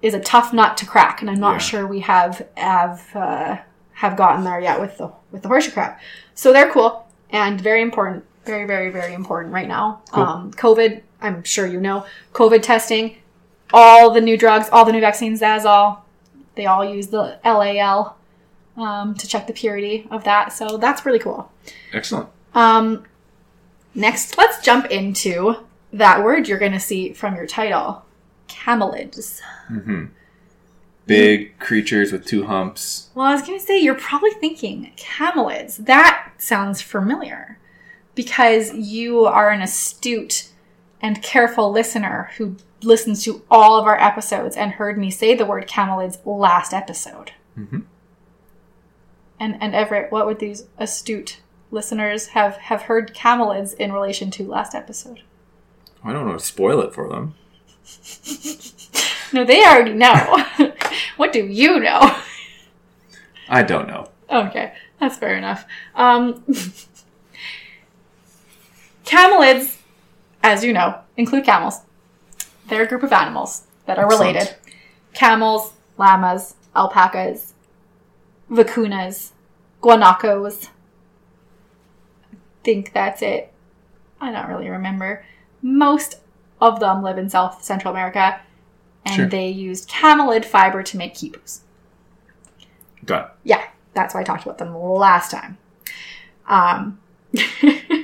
is a tough nut to crack, and I'm not Yeah. sure we have have uh, have gotten there yet with the with the horseshoe crab. So they're cool and very important, very very very important right now. Cool. Um, COVID, I'm sure you know, COVID testing, all the new drugs, all the new vaccines, Zazol, they all use the LAL um, to check the purity of that. So that's really cool. Excellent. Um, next, let's jump into that word you're going to see from your title camelids. hmm Big creatures with two humps. Well, I was going to say, you're probably thinking camelids. That sounds familiar because you are an astute and careful listener who listens to all of our episodes and heard me say the word camelids last episode. Mhm. And and Everett, what would these astute listeners have have heard camelids in relation to last episode? I don't want to spoil it for them. No, they already know. what do you know? I don't know. Okay, that's fair enough. Um, camelids, as you know, include camels. They're a group of animals that are Excellent. related. Camels, llamas, alpacas, vicunas, guanacos. I think that's it. I don't really remember. Most of them live in South Central America, and Sure. they used camelid fiber to make quipus. Got it. Yeah, that's why I talked about them last time. Um,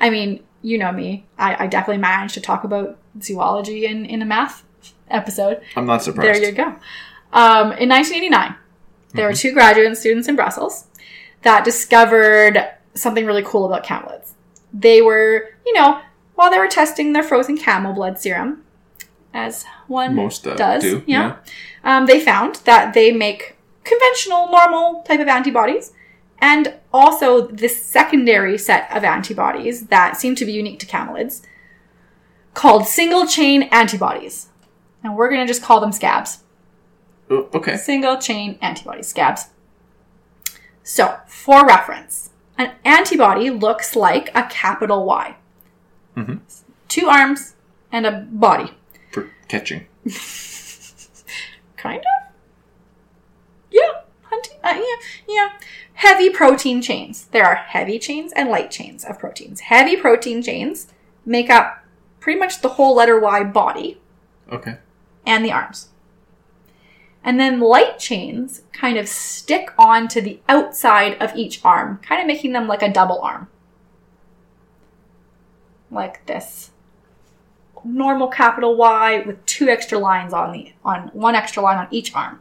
I mean, you know me. I, I definitely managed to talk about zoology in, in a math episode. I'm not surprised. There you go. Um, in 1989, there were two graduate students in Brussels that discovered something really cool about camelids. They were, you know, while they were testing their frozen camel blood serum, as one Most uh, does, do. yeah. Um, they found that they make conventional, normal type of antibodies, and also this secondary set of antibodies that seem to be unique to camelids, called single chain antibodies. And we're going to just call them scabs. Oh, okay. Single chain antibodies, scabs. So, for reference, an antibody looks like a capital Y. Mhm. Two arms and a body. For catching. Kind of. Yeah. Uh, yeah, yeah. Heavy protein chains. There are heavy chains and light chains of proteins. Heavy protein chains make up pretty much the whole letter Y body Okay. and the arms. And then light chains kind of stick onto the outside of each arm, kind of making them like a double arm. Like this. Normal capital Y with two extra lines on the on one extra line on each arm.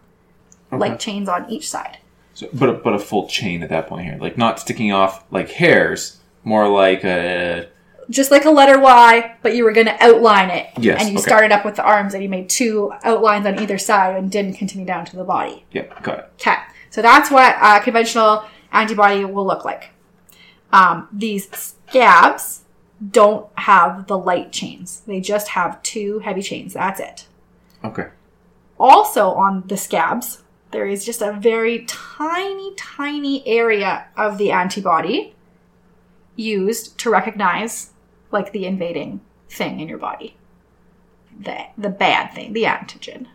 Okay. Light chains on each side. So, but a, but a full chain at that point here, like not sticking off like hairs, more like a Just like a letter Y, but you were going to outline it. Yes, And you okay. started up with the arms and you made two outlines on either side and didn't continue down to the body. yeah, got it. Okay, so that's what a conventional antibody will look like. Um, these scabs don't have the light chains; they just have two heavy chains. That's it. Okay. Also, on the scabs, there is just a very tiny, tiny area of the antibody used to recognize, like, the invading thing in your body, the the bad thing, the antigen.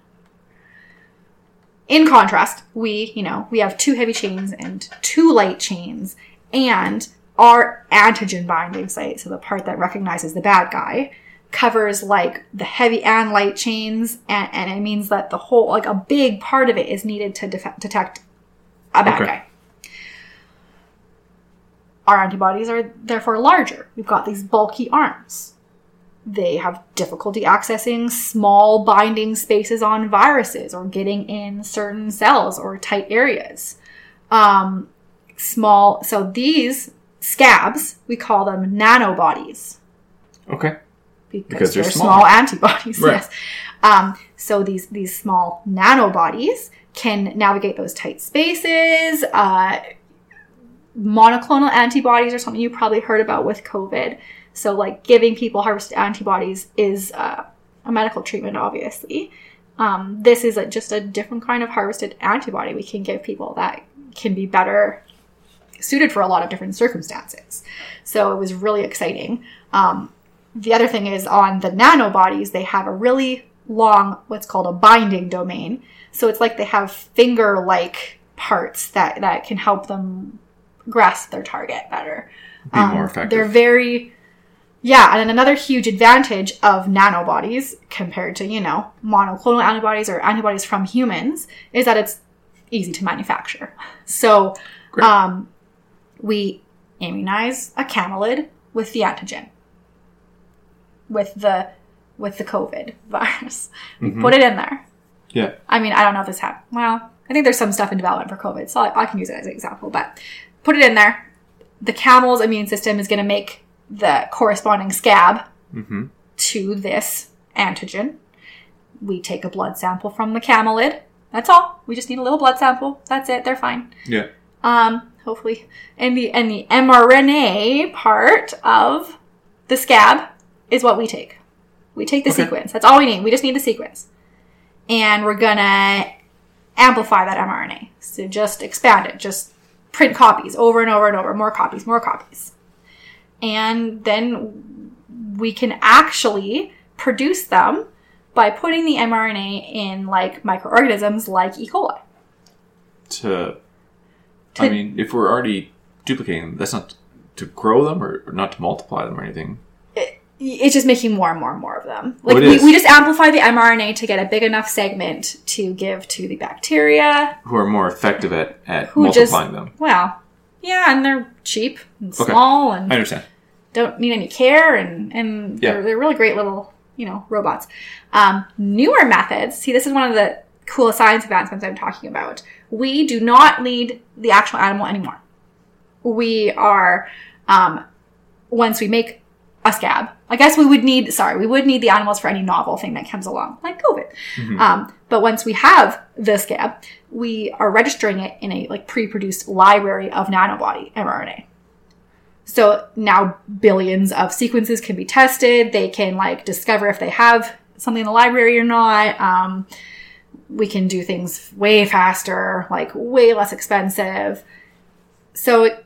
In contrast, we, you know, we have two heavy chains and two light chains, and our antigen binding site, so the part that recognizes the bad guy, covers like the heavy and light chains, and, and it means that the whole, like a big part of it is needed to def- detect a bad Okay. guy. Our antibodies are therefore larger. We've got these bulky arms. they have difficulty accessing small binding spaces on viruses or getting in certain cells or tight areas. Um, small, so these scabs, we call them nanobodies Okay. Because, Because they're they're, small. small. antibodies. Right. Yes. Um, so these these small nanobodies can navigate those tight spaces. Uh, monoclonal antibodies are something you probably heard about with COVID. So like giving people harvested antibodies is uh, a medical treatment, obviously. Um, this is a, just a different kind of harvested antibody we can give people that can be better suited for a lot of different circumstances. So it was really exciting. Um, the other thing is on the nanobodies, they have a really long, what's called a binding domain. So it's like they have finger like parts that, that can help them grasp their target better. Be Um, more effective. They're very, yeah, and another huge advantage of nanobodies compared to, you know, monoclonal antibodies or antibodies from humans is that it's easy to manufacture. So, um, we immunize a camelid with the antigen, with the with the COVID virus. Mhm. Put it in there. Yeah. I mean, I don't know if this happened. Well, I think there's some stuff in development for COVID, so I, I can use it as an example. But put it in there. The camel's immune system is going to make the corresponding scab Mm-hmm. to this antigen. We take a blood sample from the camelid. That's all. We just need a little blood sample. That's it. They're fine. Yeah. Um, hopefully, and the and the mRNA part of the scab is what we take. We take the Okay. sequence. That's all we need. We just need the sequence, and we're gonna amplify that mRNA. So just expand it. Just print copies over and over and over. More copies. More copies, and then we can actually produce them by putting the mRNA in like microorganisms like E. coli. To, I mean, if we're already duplicating them, that's not to grow them or, or not to multiply them or anything. It's just making more and more and more of them. Oh, Like it we, we just amplify the mRNA to get a big enough segment to give to the bacteria. Who are more effective at, at Who just- multiplying them. Well, yeah, and they're cheap and Okay. small and I understand. don't need any care and and Yeah. they're, they're really great little you know robots. Um, newer methods. See, this is one of the cool science advancements I'm talking about. We do not need the actual animal anymore. We are um, once we make a scab. I guess we would need sorry, we would need the animals for any novel thing that comes along, like COVID. Mhm. Um, but once we have the scab, we are registering it in a like pre-produced library of nanobody mRNA. So now billions of sequences can be tested. They can like discover if they have something in the library or not. Um, we can do things way faster, like way less expensive. So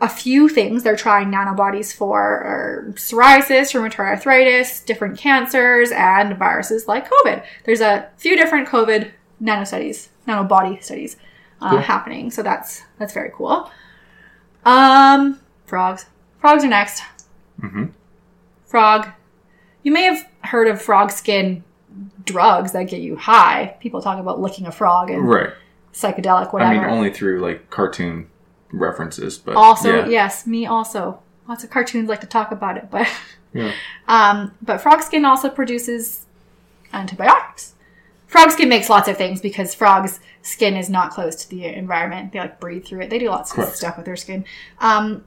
a few things they're trying nanobodies for are psoriasis, rheumatoid arthritis, different cancers, and viruses like COVID. There's a few different COVID nano studies, nanobody studies uh, Cool. happening. So that's that's very cool. Um, frogs. Frogs are next. hmm Frog. You may have heard of frog skin drugs that get you high. People talk about licking a frog and Right. psychedelic, whatever. I mean, only through like cartoon references, but also, yeah. yes, me also. Lots of cartoons like to talk about it, but Yeah. um, but frog skin also produces antibiotics. Frog skin makes lots of things because frogs' skin is not close to the environment. They like breathe through it. They do lots of stuff with their skin. Um,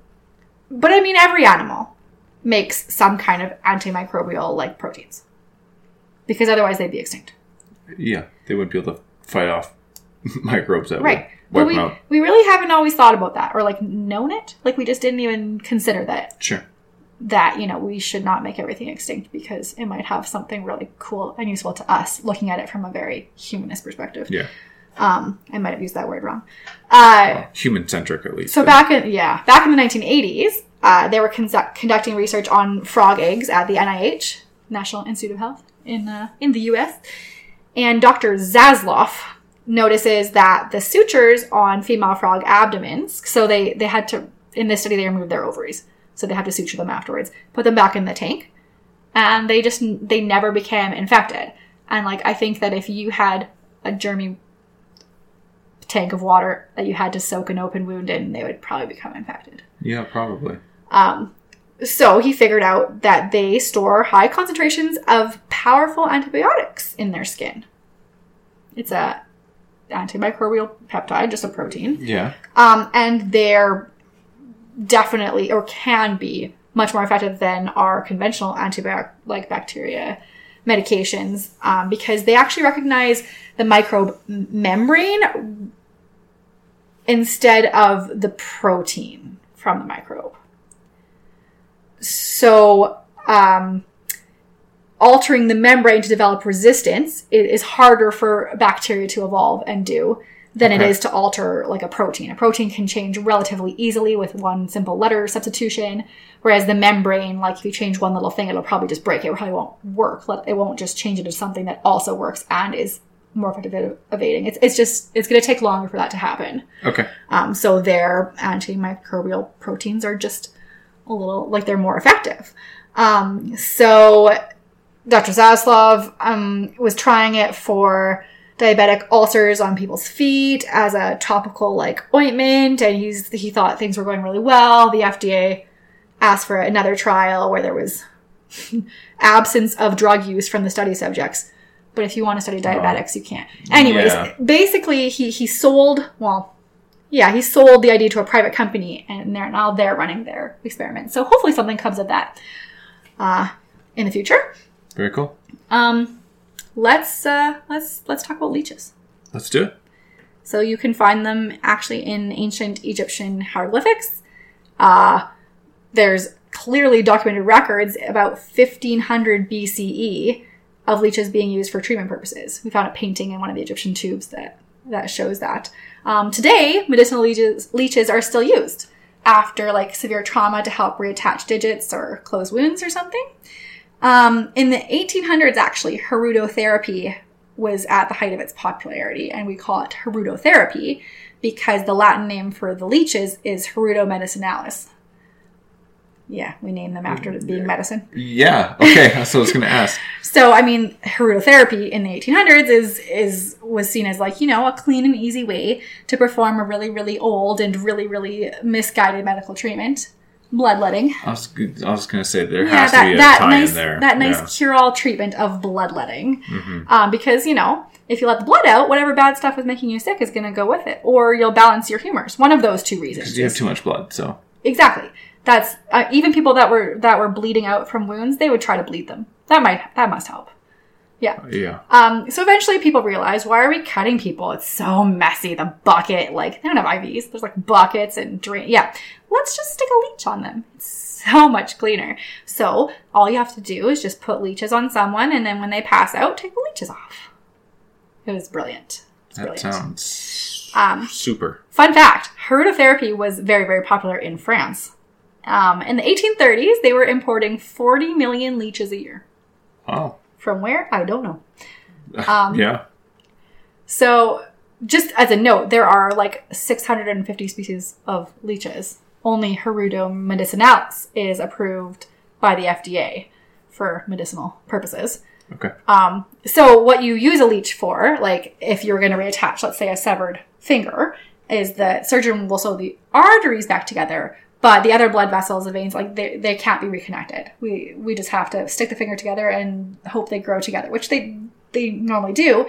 but I mean, every animal makes some kind of antimicrobial like proteins because otherwise they'd be extinct. Yeah, they wouldn't be able to fight off microbes that Right. But wipe we, out. we really haven't always thought about that or like known it. Like we just didn't even consider that Sure. that you know we should not make everything extinct because it might have something really cool and useful to us looking at it from a very humanist perspective Yeah. um i might have used that word wrong uh Human centric, at least. so back in yeah back in the 1980s uh, they were conduct- conducting research on frog eggs at the nih national institute of health in uh, in the us and dr zasloff notices that the sutures on female frog abdomens so they they had to in this study they removed their ovaries so they had to suture them afterwards put them back in the tank and they just they never became infected and like i think that if you had a germy tank of water that you had to soak an open wound in they would probably become infected Yeah, probably. um, so he figured out that they store high concentrations of powerful antibiotics in their skin. It's a antimicrobial peptide, just a protein. Yeah. Um, and they're definitely or can be much more effective than our conventional antibiotic like bacteria medications um, because they actually recognize the microbe membrane instead of the protein from the microbe. So, um, altering the membrane to develop resistance is harder for bacteria to evolve and do than it Okay. is to alter like a protein. A protein can change relatively easily with one simple letter substitution, whereas the membrane, like if you change one little thing, it'll probably just break. It probably won't work. It won't just change it to something that also works and is more effective at evading. It's, it's just, it's going to take longer for that to happen. Okay. Um, so their antimicrobial proteins are just a little like they're more effective. Um, so Dr. Zasloff um, was trying it for diabetic ulcers on people's feet as a topical like ointment, and he's he thought things were going really well. The FDA asked for another trial where there was absence of drug use from the study subjects. But if you want to study diabetics, you can't. Anyways, Yeah. basically he he sold well yeah, he sold the idea to a private company, and they're now they're running their experiment. So hopefully something comes of that uh, in the future. Very cool. Um, let's uh, let's let's talk about leeches. Let's do it. So you can find them actually in ancient Egyptian hieroglyphics. Uh, there's clearly documented records about 1500 BCE of leeches being used for treatment purposes. We found a painting in one of the Egyptian tubes that that shows that. Um, today, medicinal leeches, leeches are still used after like severe trauma to help reattach digits or close wounds or something. Um, in the 1800s, actually, hirudotherapy was at the height of its popularity, and we call it hirudotherapy because the Latin name for the leeches is Hirudo medicinalis. Yeah, we name them after being medicine. Yeah. Okay. That's what I was going to ask. So, I mean, hirudotherapy in the 1800s is is was seen as like you know a clean and easy way to perform a really really old and really really misguided medical treatment, bloodletting. I was, I was going to say there Yeah, has to that be a that tie nice in there. that nice Yeah. cure-all treatment of bloodletting, Mhm. um, because you know if you let the blood out, whatever bad stuff is making you sick is going to go with it, or you'll balance your humors. One of those two reasons. Because you have too much blood. So Exactly. That's uh, even people that were that were bleeding out from wounds. They would try to bleed them. That might that must help. Yeah. yeah. Um, so eventually people realize, why are we cutting people? It's so messy. The bucket, like, they don't have IVs. There's like buckets and drain. Yeah. Let's just stick a leech on them. It's so much cleaner. So all you have to do is just put leeches on someone and then when they pass out, take the leeches off. It was brilliant. It's That brilliant. sounds Um, super. Fun fact hirudotherapy was very, very popular in France. Um, in the 1830s, they were importing 40 million leeches a year. Wow. From where? I don't know. Um, yeah. So, just as a note, there are like 650 species of leeches. Only Hirudo medicinalis is approved by the FDA for medicinal purposes. Okay. Um, so, what you use a leech for, like if you're going to reattach, let's say, a severed finger, is the surgeon will sew the arteries back together, but the other blood vessels, the veins, like they, they can't be reconnected. We we just have to stick the finger together and hope they grow together, which they they normally do,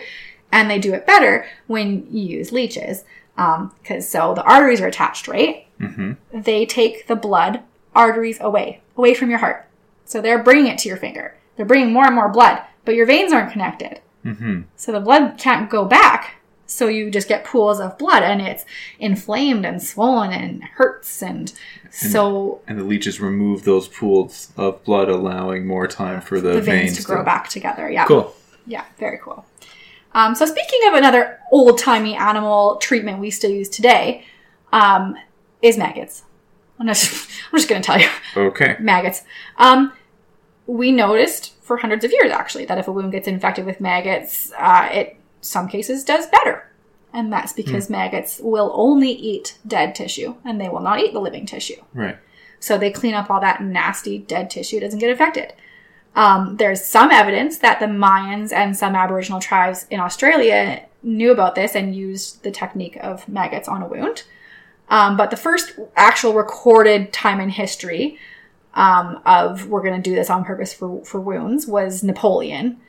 and they do it better when you use leeches, because so the arteries are attached, right? hmm they take the blood arteries away, away from your heart. So they're bringing it to your finger. They're bringing more and more blood, but your veins aren't connected. hmm So the blood can't go back. So you just get pools of blood and it's inflamed and swollen and hurts. And so And the leeches remove those pools of blood, allowing more time for the, the veins to grow back together. Yeah. Cool. Yeah, very cool. Um, so speaking of another old timey animal treatment we still use today, um, is maggots. I'm just, I'm just going to tell you. Okay. maggots. Um, we noticed for hundreds of years actually that if a wound gets infected with maggots, uh, it some cases does better, and that's because maggots will only eat dead tissue and they will not eat the living tissue. Right. So they clean up all that nasty dead tissue; it doesn't get infected. Um, there's some evidence that the Mayans and some Aboriginal tribes in Australia knew about this and used the technique of maggots on a wound. Um, but the first actual recorded time in history um, of we're going to do this on purpose for, for wounds was Napoleon.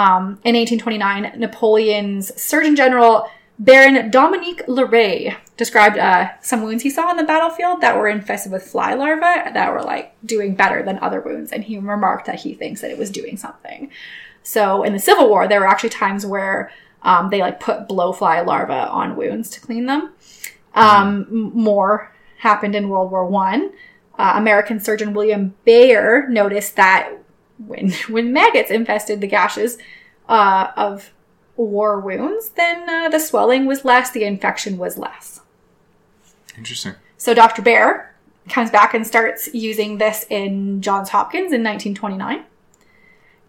Um, in 1829, Napoleon's Surgeon General Baron Dominique Larrey described uh, some wounds he saw on the battlefield that were infested with fly larvae that were like doing better than other wounds, and he remarked that he thinks that it was doing something. So in the Civil War, there were actually times where um, they like put blowfly larvae on wounds to clean them. Um, m- more happened in World War One. Uh, American surgeon William Baer noticed that when when maggots infested the gashes uh, of war wounds, then uh, the swelling was less, the infection was less. Interesting. So Dr. Baer comes back and starts using this in Johns Hopkins in 1929.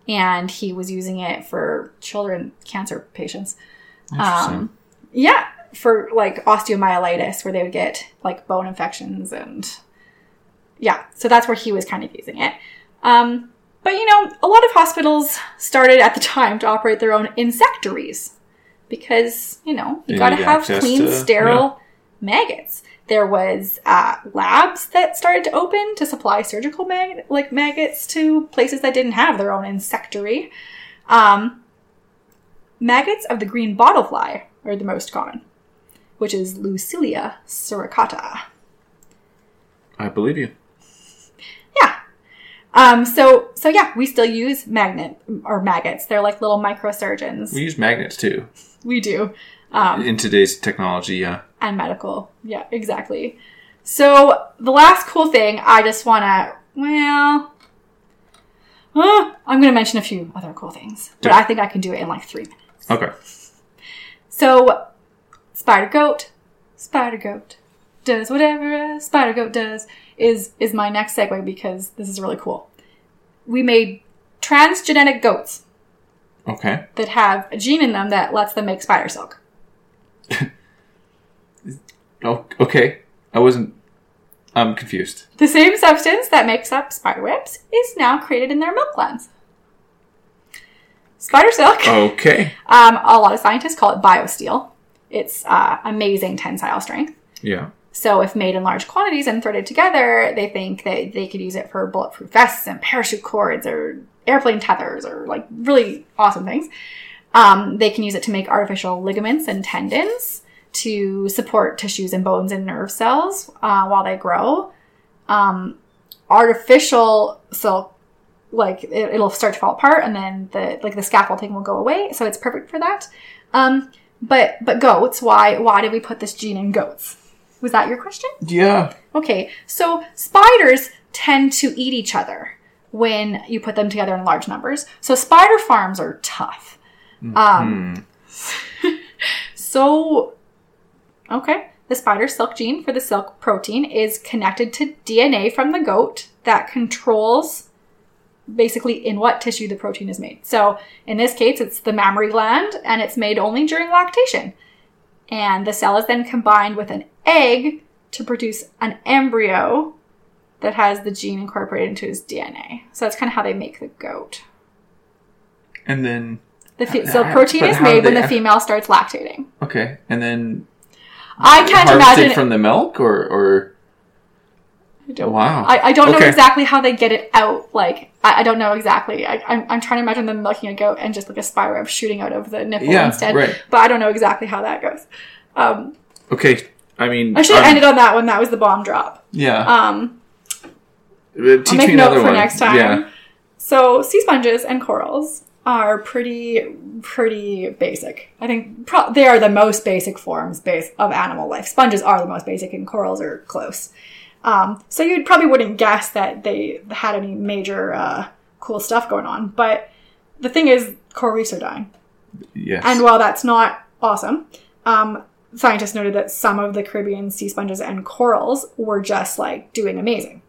And he was using it for children cancer patients. Interesting. Um, yeah, for like osteomyelitis, where they would get like bone infections and yeah, so that's where he was kind of using it. Um, but you know, a lot of hospitals started at the time to operate their own insectaries because you know you You got to have clean, to- sterile maggots. There was uh, labs that started to open to supply surgical mag- like maggots to places that didn't have their own insectary. Um, maggots of the green bottlefly are the most common, which is Lucilia sericata. I believe you. Yeah. Um, so so yeah, we still use magnet or maggots. They're like little microsurgeons. We use magnets too We do. Um, in today's technology. Yeah. and medical. Yeah, exactly. So the last cool thing I just want to well, uh, I'm going to mention a few other cool things, but it. I think I can do it in like three minutes. Okay. So, spider goat, spider goat does whatever a spider goat does is is my next segue because this is really cool. We made transgenic goats Okay. that have a gene in them that lets them make spider silk. Oh, okay. I wasn't. I'm confused. The same substance that makes up spider webs is now created in their milk glands. Spider silk. Okay. Um, a lot of scientists call it biosteel. It's uh, amazing tensile strength. Yeah. So, if made in large quantities and threaded together, they think that they could use it for bulletproof vests and parachute cords or airplane tethers or like really awesome things. Um, they can use it to make artificial ligaments and tendons to support tissues and bones and nerve cells uh, while they grow. Um, artificial silk, like it, it'll start to fall apart, and then the like the scaffolding will go away. So it's perfect for that. Um, but but goats, why why did we put this gene in goats? Was that your question? Yeah. Okay, so spiders tend to eat each other when you put them together in large numbers. So spider farms are tough. Um, so, okay, the spider silk gene for the silk protein is connected to DNA from the goat that controls basically in what tissue the protein is made. So, in this case, it's the mammary gland and it's made only during lactation. And the cell is then combined with an egg to produce an embryo that has the gene incorporated into his DNA. So that's kind of how they make the goat. And then The fe- so protein is made when the female starts lactating. okay, and then I can't imagine. from the milk or or I don't, wow. I, I don't know exactly how they get it out. Like I, I don't know exactly. I, I'm, I'm trying to imagine them milking a goat and just like a web shooting out of the nipple Yeah, instead. right. But I don't know exactly how that goes. Um, okay. I mean, I should have um, ended on that one. That was the bomb drop. Yeah. Um, Uh, I'll make me note another for one. next time. Yeah. So sea sponges and corals are pretty pretty basic. I think pro- they are the most basic forms base of animal life. Sponges are the most basic, and corals are close. Um, so you probably wouldn't guess that they had any major uh, cool stuff going on. But the thing is, coral reefs are dying. Yes. And while that's not awesome, um, scientists noted that some of the Caribbean sea sponges and corals were just like doing amazing.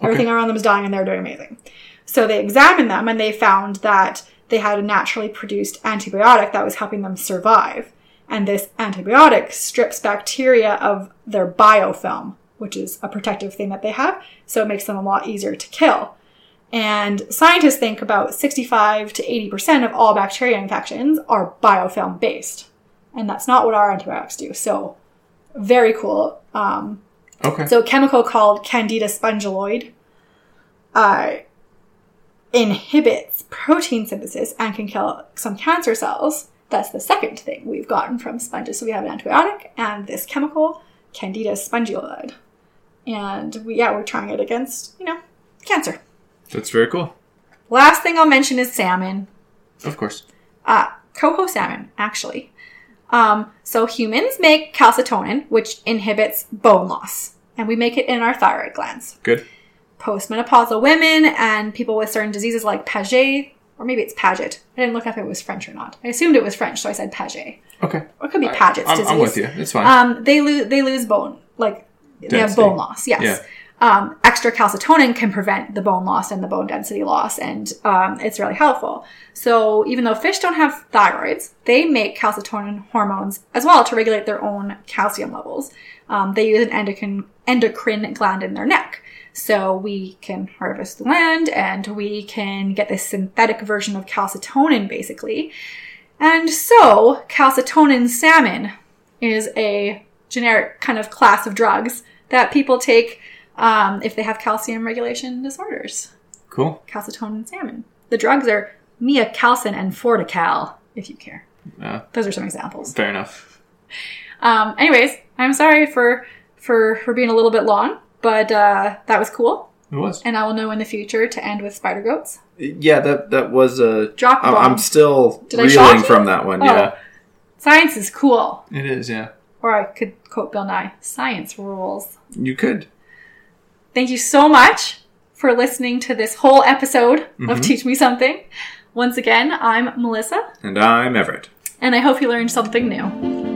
Everything around them is dying and they're doing amazing. So they examined them and they found that they had a naturally produced antibiotic that was helping them survive. And this antibiotic strips bacteria of their biofilm, which is a protective thing that they have. So it makes them a lot easier to kill. And scientists think about 65 to 80% of all bacteria infections are biofilm based. And that's not what our antibiotics do. So, very cool. Um, okay. so, a chemical called Candida spongiolide uh, inhibits protein synthesis and can kill some cancer cells. That's the second thing we've gotten from sponges. So we have an antibiotic and this chemical, Candida spongiolide. And we, yeah, we're trying it against, you know, cancer. That's very cool. Last thing I'll mention is salmon. Of course. Uh, coho salmon, actually. Um, so humans make calcitonin, which inhibits bone loss, and we make it in our thyroid glands. Good. Postmenopausal women and people with certain diseases like Paget, or maybe it's Paget. I didn't look up if it was French or not. I assumed it was French, so I said Paget. Okay. Or it could be I- Paget's I'm, disease. I'm with you. It's fine. Um, they lose they lose bone, like they have bone loss. Yes. Yeah. Um, extra calcitonin can prevent the bone loss and the bone density loss, and um, it's really helpful. So even though fish don't have thyroids, they make calcitonin hormones as well to regulate their own calcium levels. Um, they use an endocrine endocrine gland in their neck. So we can harvest the land and we can get this synthetic version of calcitonin basically. And so calcitonin salmon is a generic kind of class of drugs that people take um, if they have calcium regulation disorders. cool. Calcitonin salmon. The drugs are miacalcin and fortical, if you care. Uh, Those are some examples. fair enough. Um, anyways, I'm sorry for for for being a little bit long, but uh, that was cool, It was. and I will know in the future to end with spider goats. Yeah, that that was a. Drop I'm, still Did reeling from that one. Oh. Yeah, Science is cool, it is. Yeah, or I could quote Bill Nye: "Science rules." you could. Thank you so much for listening to this whole episode of Mhm. Teach Me Something. Once again, I'm Melissa, And I'm Everett. and I hope you learned something new.